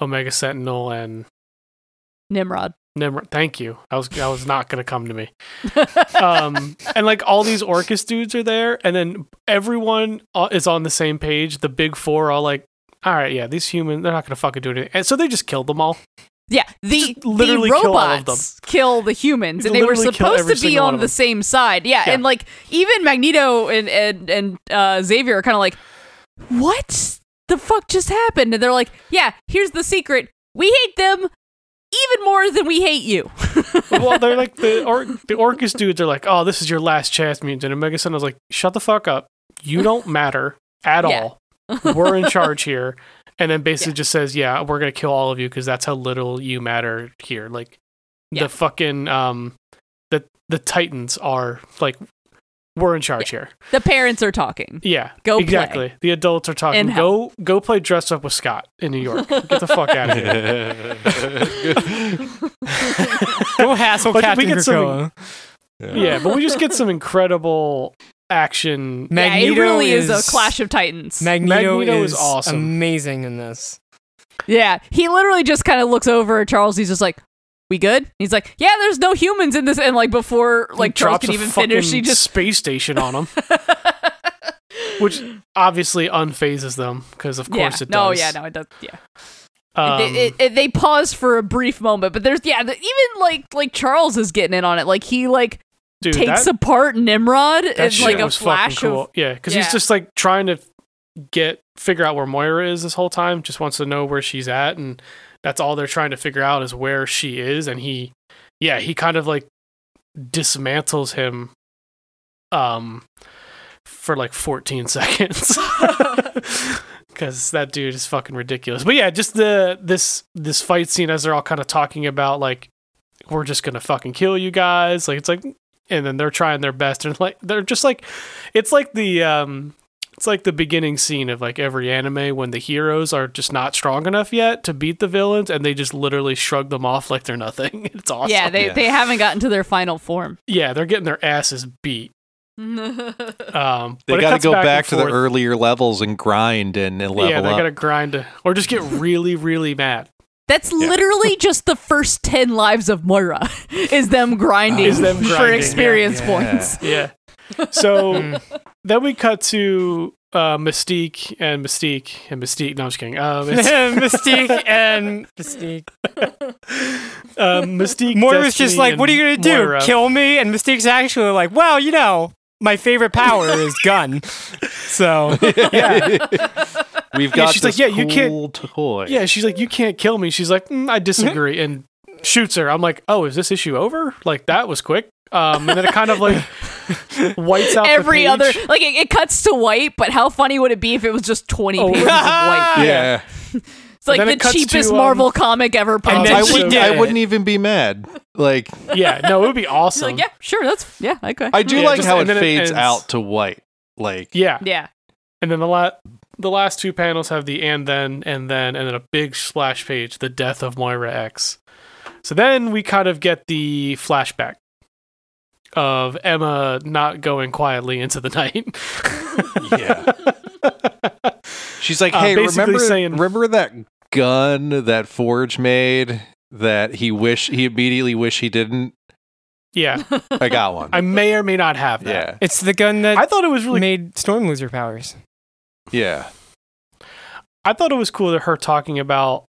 Omega Sentinel and Nimrod. Nimrod. Thank you. I was that was not gonna come to me. Um, and like all these Orchis dudes are there, and then everyone uh, is on the same page. The big four are all like, "All right, yeah, these humans, they're not gonna fucking do anything." And so they just killed them all. Yeah, the, Just literally the kill all of robots kill the humans, Just and they were supposed to be on the same side. Yeah, Yeah. and like even Magneto and and and uh, Xavier are kind of like, "What the fuck just happened?" And they're like, "Yeah, here's the secret: we hate them even more than we hate you." well, they're like the or- the Orchis dudes are like, "Oh, this is your last chance, mutant." And Omega Sentinel's like, "Shut the fuck up. You don't matter at Yeah. all. We're in charge here." And then basically Yeah. just says, "Yeah, we're gonna kill all of you because that's how little you matter here." Like Yeah. the fucking um, the the Titans are like, we're in charge here. the parents are talking. Yeah, Go play. exactly. The adults are talking. In Go go play dress up with Scott in New York. Get the fuck out of here. Go hassle But we Captain get some- Krakoa. Yeah, but we just get some incredible action. yeah, it Magneto really is, is a clash of titans. Magneto, Magneto is, is awesome. amazing in this. yeah, he literally just kind of looks over at Charles. He's just like. We good? He's like, yeah. There's no humans in this, and like before, like Charles drops can even finish, he fucking just space station on them, which obviously unfazes them because of yeah. course it No, does. yeah, no, it does. Yeah, Um, it, it, it- they pause for a brief moment, but there's yeah, the, even like like Charles is getting in on it. Like he like dude, takes that, apart Nimrod in like a flash cool. of yeah, because Yeah. he's just like trying to get figure out where Moira is this whole time. Just wants to know where she's at, and that's all they're trying to figure out is where she is. And he, yeah, he kind of like dismantles him, um, for like 14 seconds. Because that dude is fucking ridiculous. But yeah, just the this this fight scene as they're all kind of talking about like we're just gonna fucking kill you guys. Like it's like and then they're trying their best and like they're just like it's like the um It's like the beginning scene of like every anime when the heroes are just not strong enough yet to beat the villains, and they just literally shrug them off like they're nothing. It's awesome. Yeah, they Yeah. they haven't gotten to their final form. yeah, they're getting their asses beat. Um, They got to go and back, to the earlier levels and grind and, and level Yeah, they gotta grind to, or just get really, really mad. That's literally just the first ten lives of Moira. Is them grinding, Is them for experience yeah. points. Yeah. So Mm. then we cut to uh, Mystique and Mystique and Mystique. No, I'm just kidding. Um, Mystique and Mystique. um, Mystique. Moira's just like, "What are you gonna do? Moira. Kill me?" And Mystique's actually like, "Well, you know, my favorite power is gun." So We've Yeah, got she's this like, "Yeah, you can't- cool toy. Yeah, she's like, you can't kill me. She's like, mm, I disagree, and shoots her. I'm like, oh, is this issue over? Like that was quick. Um, and then it kind of like whites out Every the other like it, it cuts to white, but how funny would it be if it was just twenty Oh. pages of white? Yeah. It's like the it cheapest to, um, Marvel comic ever And published. then I, would, did. I wouldn't even be mad. Like, Yeah, no, it would be awesome. like, yeah, sure, that's yeah, okay. I do Yeah, like just- how it and then it fades out to white. Like, yeah. yeah. And then the la- the last two panels have the and then and then and then a big splash page, the death of Moira X. So then we kind of get the flashback of Emma not going quietly into the night. yeah. She's like, Uh, hey, basically remember, saying- remember that gun that Forge made that he wish he immediately wish he didn't? yeah, I got one. I may or may not have that. yeah, it's the gun that I thought it was really made Storm lose her powers. Yeah, I thought it was cool that her talking about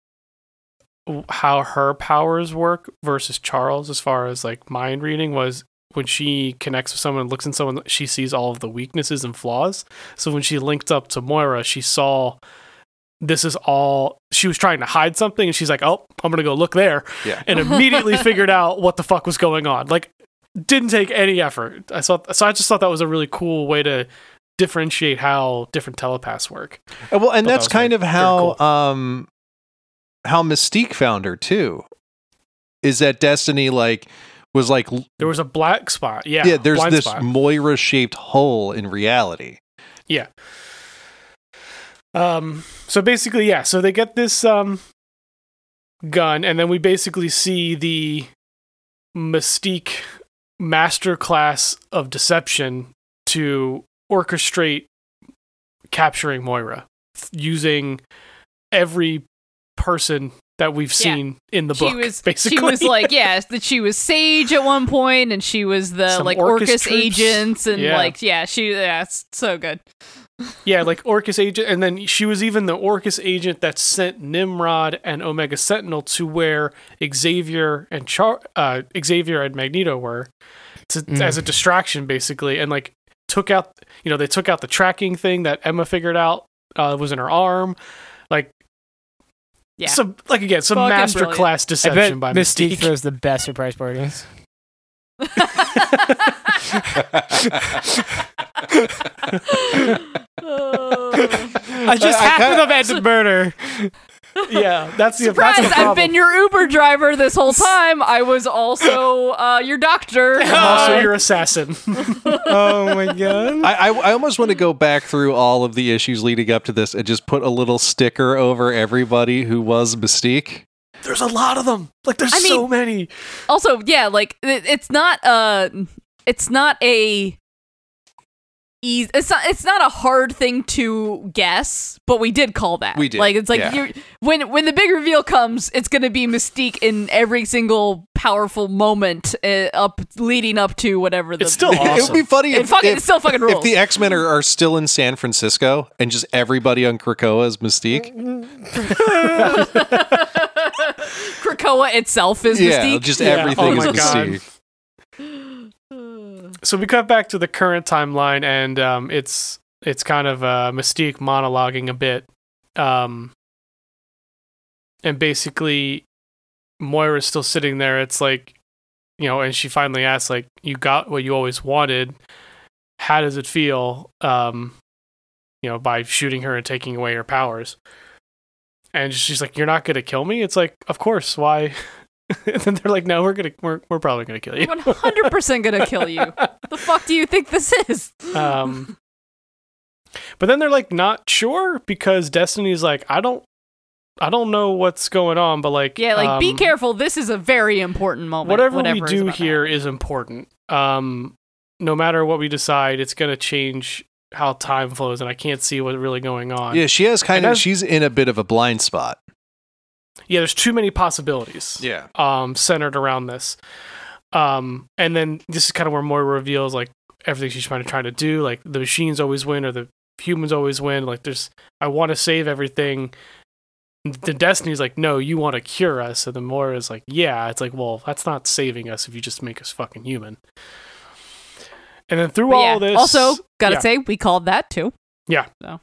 how her powers work versus Charles as far as like mind reading was when she connects with someone and looks in someone she sees all of the weaknesses and flaws. So when she linked up to Moira, she saw this is all she was trying to hide something and she's like, "Oh, I'm going to go look there." yeah. And immediately figured out what the fuck was going on. Like didn't take any effort. I thought so I just thought that was a really cool way to differentiate how different telepaths work. Uh, Well, and that that's was kind very- of how cool. um how Mystique found her too. Is that Destiny like was like There was a black spot. Yeah. yeah, there's this. Moira shaped hole in reality. Yeah. Um. So basically, yeah. So they get this um gun, and then we basically see the Mystique masterclass of deception to orchestrate capturing Moira using every person that we've Yeah. seen in the she book. was basically, she was like yeah that she was sage at one point and she was the Some like Orchis orchis agents and Yeah. like yeah she yeah it's so good Yeah, like Orchis agent, and then she was even the Orchis agent that sent Nimrod and Omega Sentinel to where Xavier and Char- uh, Xavier and Magneto were, to, Mm. as a distraction, basically, and like took out, you know, they took out the tracking thing that Emma figured out uh, was in her arm, like. yeah Some like again some Fucking master brilliant. class I bet deception by Mystique Mystique. throws the best surprise parties. I just I happen kinda- to have had murder. yeah, that's the Surprise! That's the I've been your Uber driver this whole time. I was also uh, your doctor. I'm also your assassin. Oh my god. I, I I almost want to go back through all of the issues leading up to this and just put a little sticker over everybody who was Mystique. there's a lot of them. Like there's I mean- so many. also, yeah, like it, it's not uh it's not a easy it's not it's not a hard thing to guess, but we did call that. We did, Like it's like yeah. you're when when the big reveal comes, it's gonna be Mystique in every single powerful moment uh, up leading up to whatever the It's still awesome. It would be funny if, fucking if, still fucking if the X Men are, are still in San Francisco and just everybody on Krakoa is Mystique. Krakoa itself is yeah, Mystique. just Yeah, everything oh is my God. So we cut back to the current timeline and um, it's it's kind of uh, mystique monologuing a bit um, and basically moira's still sitting there. It's like you know and she finally asks like you got what you always wanted. How does it feel um, you know by shooting her and taking away her powers? And she's like you're not gonna kill me? It's like of course. Why and then they're like no we're gonna we're, we're probably gonna kill you One hundred percent gonna kill you. the fuck do you think this is? um But then they're like not sure because Destiny's like, I don't I don't know what's going on, but like Yeah, like be um, careful. This is a very important moment. Whatever, whatever we do about to here happen. is important. Um no matter what we decide, it's gonna change how time flows and I can't see what's really going on. Yeah, she has kind And of. as- She's in a bit of a blind spot. Yeah, there's too many possibilities. Yeah. um, centered around this. Um, and then this is kind of where Moira reveals like everything she's trying to try to do. Like the machines always win, or the humans always win. Like there's, I want to save everything. The Destiny's like, no, you want to cure us. And then Moira's like, yeah. It's like, well, that's not saving us if you just make us fucking human. And then through But all yeah, this, also gotta yeah. say we called that too. Yeah. So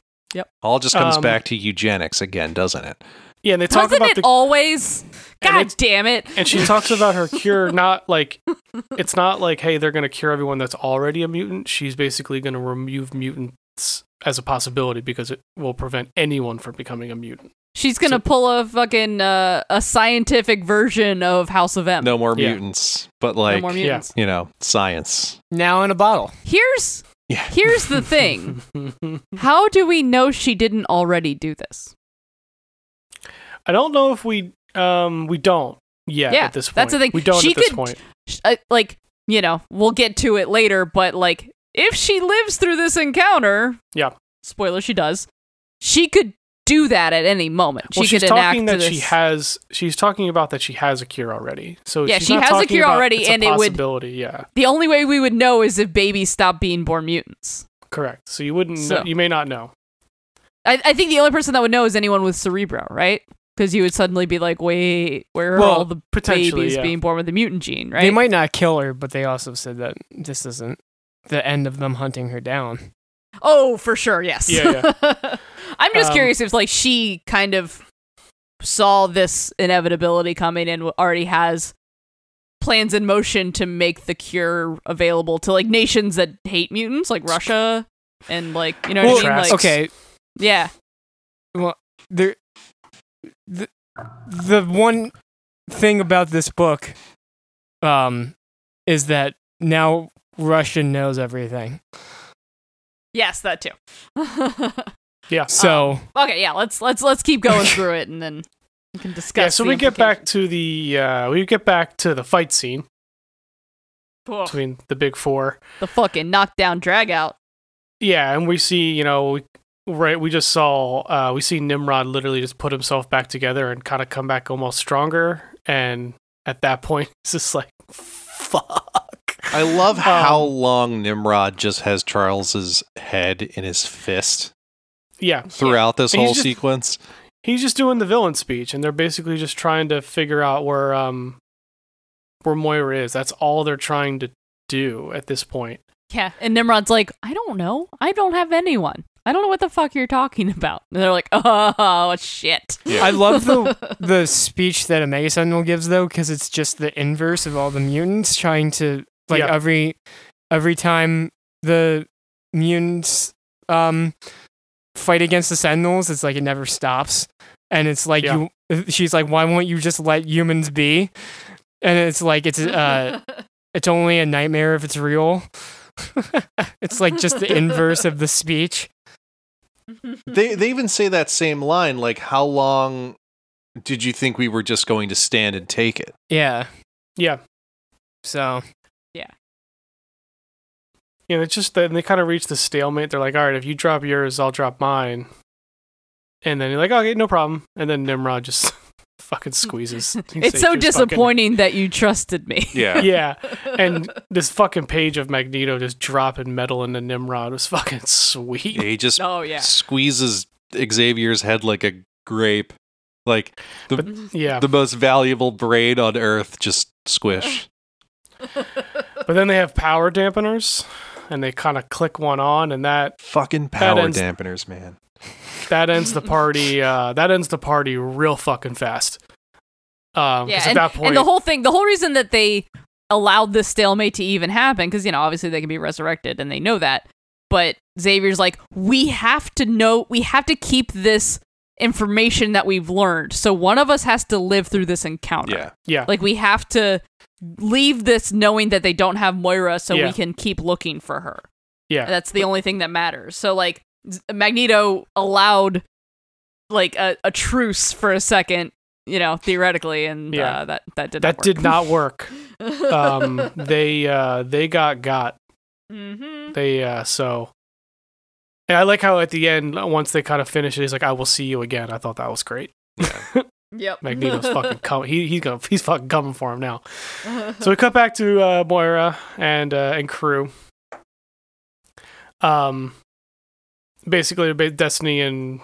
all just comes Um, back to eugenics again, doesn't it? Yeah, and they talk Doesn't about it the always? God it's- damn it! and she talks about her cure not like it's not like hey they're going to cure everyone that's already a mutant she's basically going to remove mutants as a possibility because it will prevent anyone from becoming a mutant She's gonna So- pull a fucking uh, a scientific version of House of M. No more Yeah. mutants, but No like more mutants. you know, science. Now in a bottle. Here's Yeah. here's the thing. How do we know she didn't already do this? I don't know if we um we don't yet Yeah, at this point that's the thing. we don't She at this could- point. Sh- uh, like you know we'll get to it later but like if she lives through this encounter Yeah. spoiler she does she could do that at any moment. Well, she she's could enact talking that this she has she's talking about that she has a cure already. So Yeah, she's she not has a cure about already, and it would- possibility yeah. The only way we would know is if babies stop being born mutants. Correct. So you wouldn't So- know, you may not know. I, I think the only person that would know is anyone with cerebro right because you would suddenly be like wait where are Well, all the babies yeah. being born with the mutant gene right They might not kill her, but they also said that this isn't the end of them hunting her down. Oh, for sure, yes. Yeah, yeah. I'm just Um, curious if like she kind of saw this inevitability coming and already has plans in motion to make the cure available to like nations that hate mutants, like Russia and like you know what I mean? Like, okay, yeah, Well, there the, the one thing about this book um is that now Russia knows everything. yes, that too. yeah So okay, yeah, let's let's let's keep going through it and then we can discuss. yeah so we get back to the uh we get back to the fight scene between the big four the fucking knockdown drag out. Yeah, and we see, you know, we, right, we just saw, uh, we see Nimrod literally just put himself back together and kind of come back almost stronger. And at that point, it's just like, fuck. I love how Um, long Nimrod just has Charles's head in his fist Yeah, throughout this And he's whole just- sequence. he's just doing the villain speech, and they're basically just trying to figure out where, um, where Moira is. That's all they're trying to do at this point. Yeah. And Nimrod's like, I don't know. I don't have anyone. I don't know what the fuck you're talking about. And they're like, oh, shit. I love the the speech that Omega Sentinel gives though, because it's just the inverse of all the mutants trying to like Yeah. every every time the mutants um fight against the Sentinels, it's like it never stops, and it's like Yeah. you. She's like, why won't you just let humans be? And it's like it's uh it's only a nightmare if it's real. it's like just the inverse of the speech. They they even say that same line like how long did you think we were just going to stand and take it? Yeah. Yeah. So yeah. You know, it's just that they kind of reach the stalemate. They're like, all right, if you drop yours, I'll drop mine. And then you're like, okay, no problem. And then Nimrod just fucking squeezes. it's so disappointing that you trusted me. Yeah. yeah. And this fucking page of Magneto just dropping metal into Nimrod was fucking sweet. He just Oh, yeah. squeezes Xavier's head like a grape. Like the Yeah. the most valuable brain on earth just squish. But then they have power dampeners and they kind of click one on and that Fucking power ends- dampeners, man. That ends the party uh that ends the party real fucking fast. Um 'cause yeah. at And, that point and the whole thing, the whole reason that they allowed this stalemate to even happen, because, you know, obviously they can be resurrected and they know that. But Xavier's like, we have to know, we have to keep this information that we've learned. So one of us has to live through this encounter. Yeah. yeah. Like we have to leave this knowing that they don't have Moira so Yeah. we can keep looking for her. Yeah. That's the only thing that matters. So like Z- Magneto allowed like a, a truce for a second, you know, theoretically, and Yeah. uh, that that did that not did not work. Um, they uh, they got got. hmm They uh, so. And I like how at the end, once they kind of finish it, he's like, "I will see you again." I thought that was great. Yep. Magneto's fucking coming. He he's gonna he's fucking coming for him now. So we cut back to uh, Moira and uh, and crew. Um, basically, Destiny and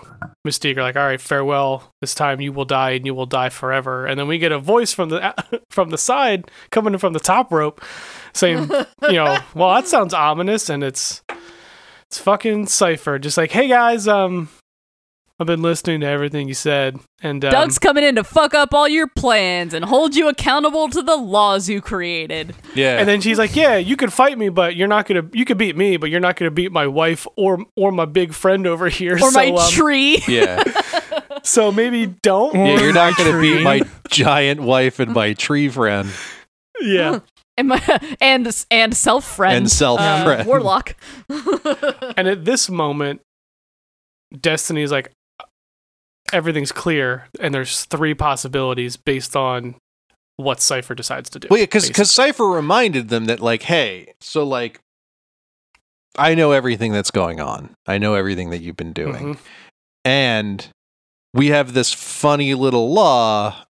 Mystique are like, "All right, farewell. This time you will die, and you will die forever." And then we get a voice from the from the side coming from the top rope, saying, "You know, well, that sounds ominous." And it's it's fucking Cypher, just like, "Hey guys, um." I've been listening to everything you said, and um, Doug's coming in to fuck up all your plans and hold you accountable to the laws you created. Yeah. And then she's like, "Yeah, you could fight me, but you're not gonna. You could beat me, but you're not gonna beat my wife or or my big friend over here. Or so, my um, tree. yeah. so maybe don't. Yeah, you're not going to Tree. beat my giant wife and my tree friend. Yeah. and my and and self friend And self-friend. warlock. And at this moment, Destiny's like, everything's clear, and there's three possibilities based on what Cypher decides to do. Well, yeah, because basically. Cypher reminded them that, like, hey, so, like, I know everything that's going on. I know everything that you've been doing. Mhm. And we have this funny little law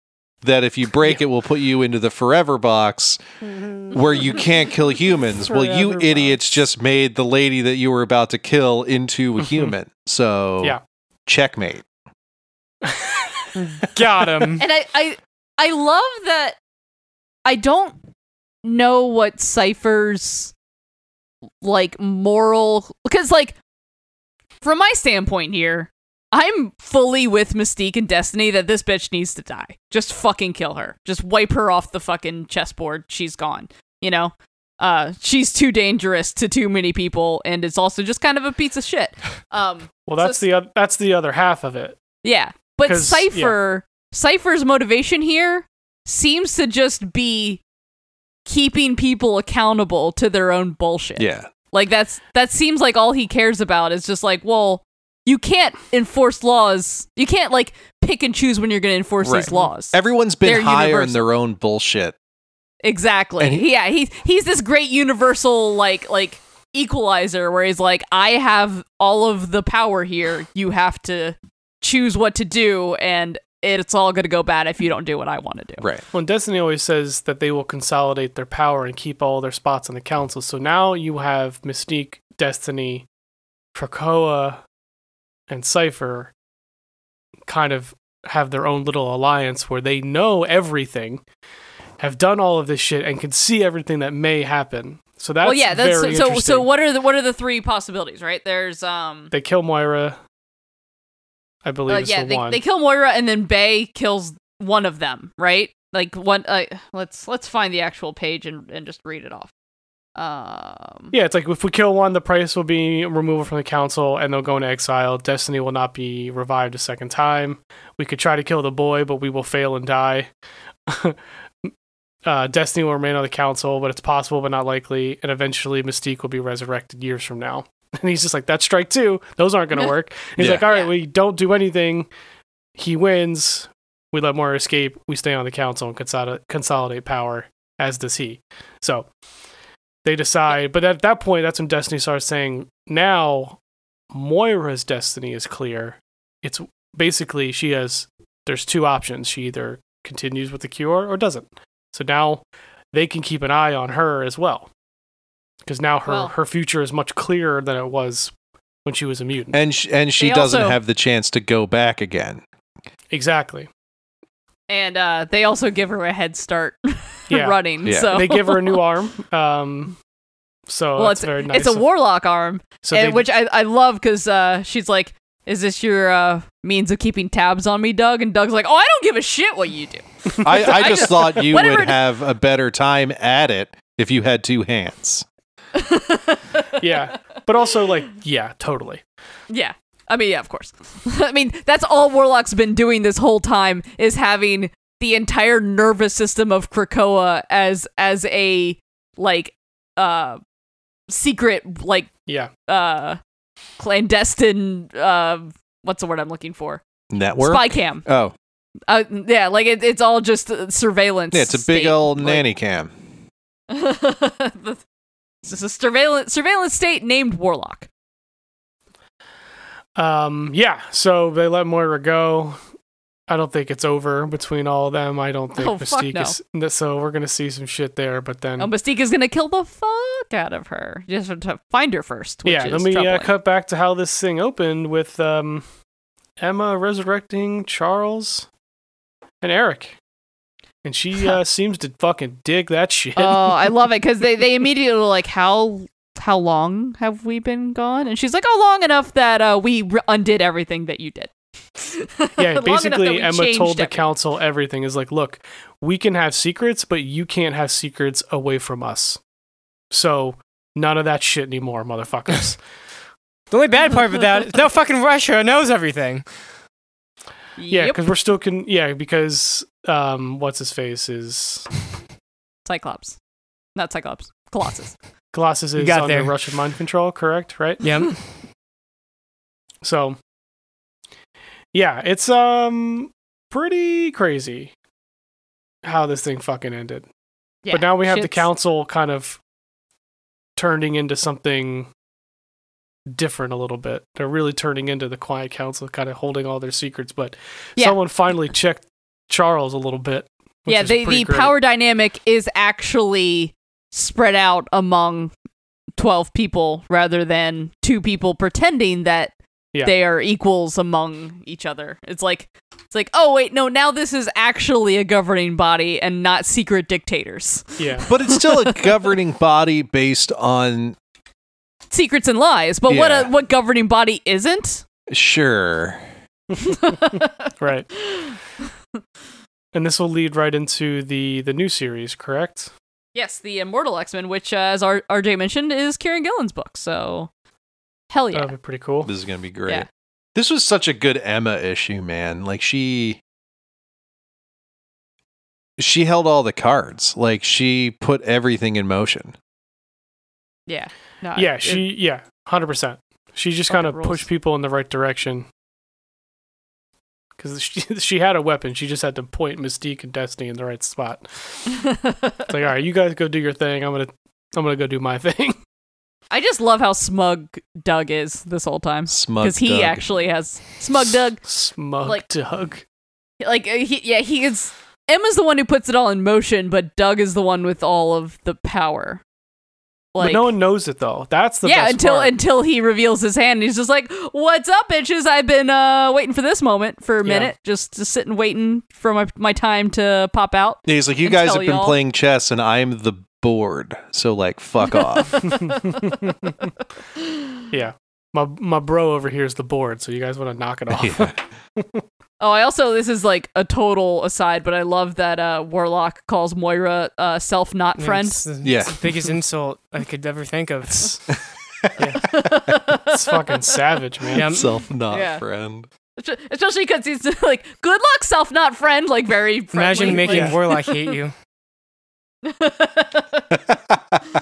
that if you break it will put you into the forever box where you can't kill humans. well, you Forever idiots just made the lady that you were about to kill into a Mhm. human. So, Yeah. checkmate. Got him. and I, I I love that I don't know what Cypher's like moral because like from my standpoint here, I'm fully with Mystique and Destiny that this bitch needs to die. Just fucking kill her. Just wipe her off the fucking chessboard. She's gone. You know? Uh she's too dangerous to too many people and it's also just kind of a piece of shit. Um Well, that's So- the oth- that's the other half of it. yeah. But Cypher Cypher's motivation here seems to just be keeping people accountable to their own bullshit. Yeah. Like that's that seems like all he cares about is just like, well, you can't enforce laws. You can't like pick and choose when you're going to enforce Right. these laws. Everyone's been They're higher in their own bullshit. Exactly. He- yeah, he's he's this great universal like like equalizer where he's like, I have all of the power here. You have to choose what to do, and it's all gonna go bad if you don't do what I want to do. Right. Well, Destiny always says that they will consolidate their power and keep all their spots on the council. So now you have Mystique, Destiny, Krakoa, and Cypher kind of have their own little alliance where they know everything, have done all of this shit, and can see everything that may happen. So that's well, yeah. That's very so. So interesting. what are the what are the three possibilities? Right? There's um. they kill Moira. I believe uh, yeah, the they, they kill Moira, and then Bay kills one of them. Right? Like one. Uh, let's let's find the actual page and and just read it off. Um. Yeah, it's like if we kill one, the price will be removal from the council and they'll go into exile. Destiny will not be revived a second time. We could try to kill the boy, but we will fail and die. uh, Destiny will remain on the council, but it's possible but not likely. And eventually Mystique will be resurrected years from now. And he's just like, that's strike two. Those aren't going to work. He's Yeah. like, all right, Yeah. we don't do anything. He wins. We let Moira escape. We stay on the council and consolidate, consolidate power, as does he. So they decide, but at that point, that's when Destiny starts saying, now Moira's destiny is clear. It's basically she has, there's two options. She either continues with the cure or doesn't. So now they can keep an eye on her as well. Because now her, Well- her future is much clearer than it was when she was a mutant. And sh- and she They doesn't also- have the chance to go back again. exactly. And uh, they also give her a head start Yeah. running. Yeah. So They give her a new arm. Um, so well, that's it's very nice. it's a of- warlock arm, so and, they- which I I love because uh, she's like, "Is this your uh, means of keeping tabs on me, Doug?" And Doug's like, "Oh, I don't give a shit what you do." I, I just just- thought you would have a better time at it if you had two hands. yeah. But also, like, yeah, totally. Yeah. I mean, yeah, of course. I mean, that's all Warlock's been doing this whole time is having the entire nervous system of Krakoa as as a like uh secret like Yeah. uh clandestine. Uh, what's the word I'm looking for? Network. Spy cam. Oh, Uh, yeah, like it, it's all just uh, surveillance. yeah, it's a big state. old Like- nanny cam. The- it's a surveillance surveillance state named Warlock. Um, yeah, so they let Moira go. I don't think it's over between all of them. I don't think Oh, fuck Mystique no. is. So we're gonna see some shit there, but then Oh, Mystique is gonna kill the fuck out of her. Just to find her first. Which yeah, is let me uh, cut back to how this thing opened with um, Emma resurrecting Charles and Erik, and she uh, seems to fucking dig that shit. Oh, I love it because they they immediately were like, how how long have we been gone? And she's like, oh, long enough that uh, we r- undid everything that you did. yeah, Long enough that basically, Emma changed told the everything. council everything is like, look, we can have secrets, but you can't have secrets away from us. So none of that shit anymore, motherfuckers. The only bad part of that is no fucking Russia knows everything. Yeah, Yep. because we're still can. Yeah, because um, what's his face is Cyclops, not Cyclops, Colossus. Colossus is got under there. Russian mind control, correct? Right. Yep. So, yeah, it's um pretty crazy how this thing fucking ended. Yeah, but now we have the council kind of turning into something different a little bit. They're really turning into the quiet council, kind of holding all their secrets. But Yeah. someone finally checked Charles a little bit. which Yeah, is the the great. power dynamic is actually spread out among twelve people rather than two people pretending that Yeah. they are equals among each other. It's like it's like, oh wait, no, now this is actually a governing body and not secret dictators. Yeah. But it's still a governing body based on Secrets and lies. But what a what governing body isn't? sure. right. And this will lead right into the the new series, correct? Yes, the Immortal X Men, which, uh, as R- RJ mentioned, is Kieran Gillen's book. So, hell yeah. That'd be pretty cool. This is gonna be great. Yeah. This was such a good Emma issue, man. Like she she held all the cards. Like she put everything in motion. Yeah. No, yeah, it- she yeah, hundred percent. She just kind of pushed people in the right direction. Because she she had a weapon, she just had to point Mystique and Destiny in the right spot. It's like, all right, you guys go do your thing. I'm gonna I'm gonna go do my thing. I just love how smug Doug is this whole time. Smug Because he Doug. actually has smug Doug. Smug Like- Doug. Like, uh, he, yeah, he is. Emma's the one who puts it all in motion, but Doug is the one with all of the power. Like, but no one knows it though. That's the yeah, best until part. until he reveals his hand, and he's just like, "What's up, bitches? I've been uh waiting for this moment for a Yeah. minute, just just sitting waiting for my my time to pop out." Yeah, He's like, you guys have been y'all." playing chess and I'm the board. So like fuck off. yeah. My my bro over here is the board, so you guys want to knock it off. Yeah. Oh, I also this is like a total aside, but I love that uh Warlock calls Moira uh self not friend. It's the, Yeah. it's the biggest insult I could ever think of. It's, it's fucking savage, man. Yeah. Self not Yeah. friend. Especially because he's like, "Good luck, self not friend," like very friendly. Imagine making like- Warlock hate you.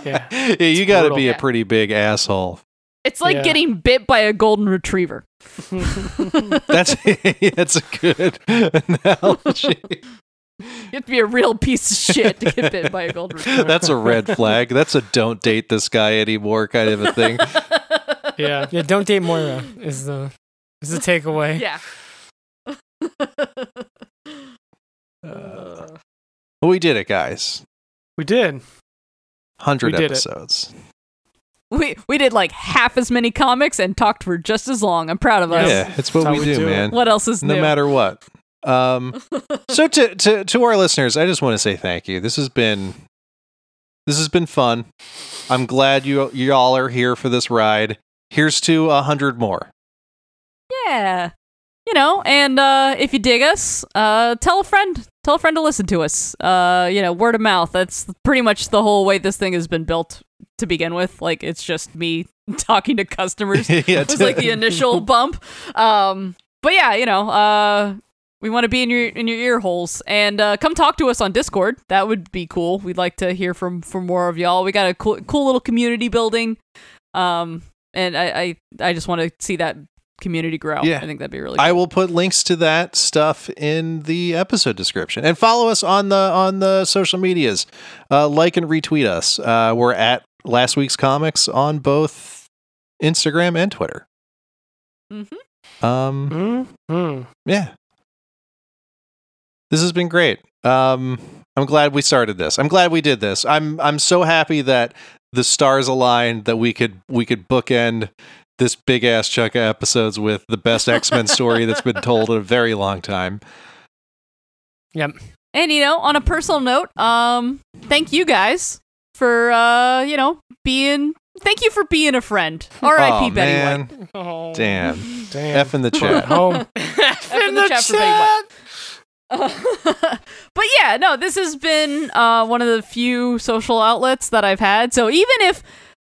Yeah. yeah, you got to brutal. be a pretty big asshole. It's like Yeah. getting bit by a golden retriever. That's that's a good analogy. You have to be a real piece of shit to get bit by a golden retriever. That's a red flag. That's a don't date this guy anymore kind of a thing. yeah. Yeah, don't date Moira is the is the takeaway. yeah. Uh, we did it, guys. We did. Hundred episodes. it. Episodes. we we did like half as many comics and talked for just as long. I'm proud of us. Yeah, it's what we we do, do man. What else is new? no new? matter what. Um, so to, to to our listeners, I just want to say thank you. This has been this has been fun. I'm glad you y'all are here for this ride. Here's to a hundred more. Yeah. You know, and uh, if you dig us, uh, tell a friend. Tell a friend to listen to us. Uh, you know, word of mouth. That's pretty much the whole way this thing has been built to begin with. Like, it's just me talking to customers. yeah, It was like the initial bump. Um, but yeah, you know, uh, we want to be in your in your ear holes and uh, come talk to us on Discord. That would be cool. We'd like to hear from from more of y'all. We got a cool cool little community building. Um, and I I, I just want to see that community grow. Yeah. I think that'd be really. cool. I will put links to that stuff in the episode description, and follow us on the on the social medias. Uh, like and retweet us. Uh, we're at last week's comics on both Instagram and Twitter. Mhm. Um, hmm yeah, this has been great. Um, I'm glad we started this. I'm glad we did this. I'm I'm so happy that the stars aligned that we could we could bookend this big ass chunk of episodes with the best X Men story that's been told in a very long time. Yep. And you know, on a personal note, um, thank you guys for uh, you know, being. Thank you for being a friend. R.I.P. oh, Betty man. White. Oh. Damn. Damn. F in the chat. Home. F in the chat for Betty White. but yeah, no, this has been uh, one of the few social outlets that I've had. So even if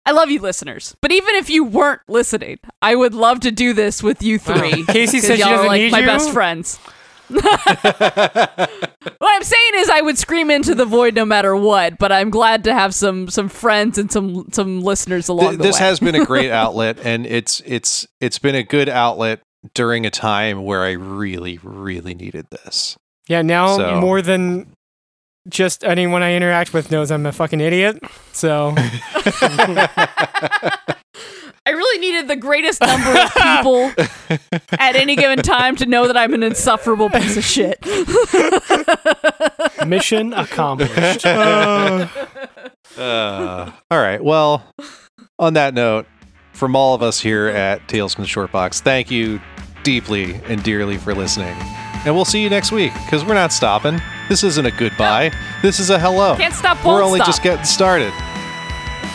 I love you, listeners, but even if you weren't listening, I would love to do this with you three. Casey says she y'all are doesn't like need my you. best friends. what I'm saying is, I would scream into the void no matter what. But I'm glad to have some some friends and some some listeners along Th- the this way. has been a great outlet, and it's it's it's been a good outlet during a time where I really really needed this. Yeah, now So- more than just anyone I interact with knows I'm a fucking idiot. So I really needed the greatest number of people at any given time to know that I'm an insufferable piece of shit. Mission accomplished. Uh, all right. Well, on that note, from all of us here at Tales from the Short Box, thank you deeply and dearly for listening. And we'll see you next week because we're not stopping. This isn't a goodbye. This is a hello. Can't stop, We're only stop. just getting started.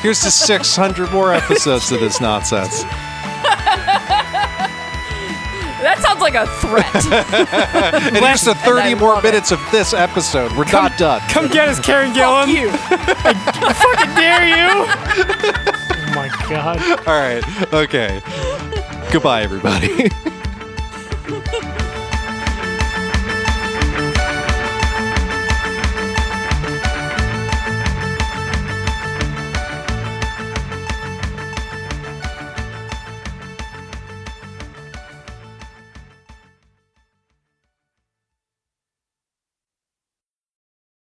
Here's to 600 more episodes of this nonsense. That sounds like a threat. And here's to 30 I more love it. minutes of this episode. We're not done. come get us, Kieran Gillen. Fuck Gillen. you. Fucking dare you. oh my god. All right. Okay. Goodbye, everybody.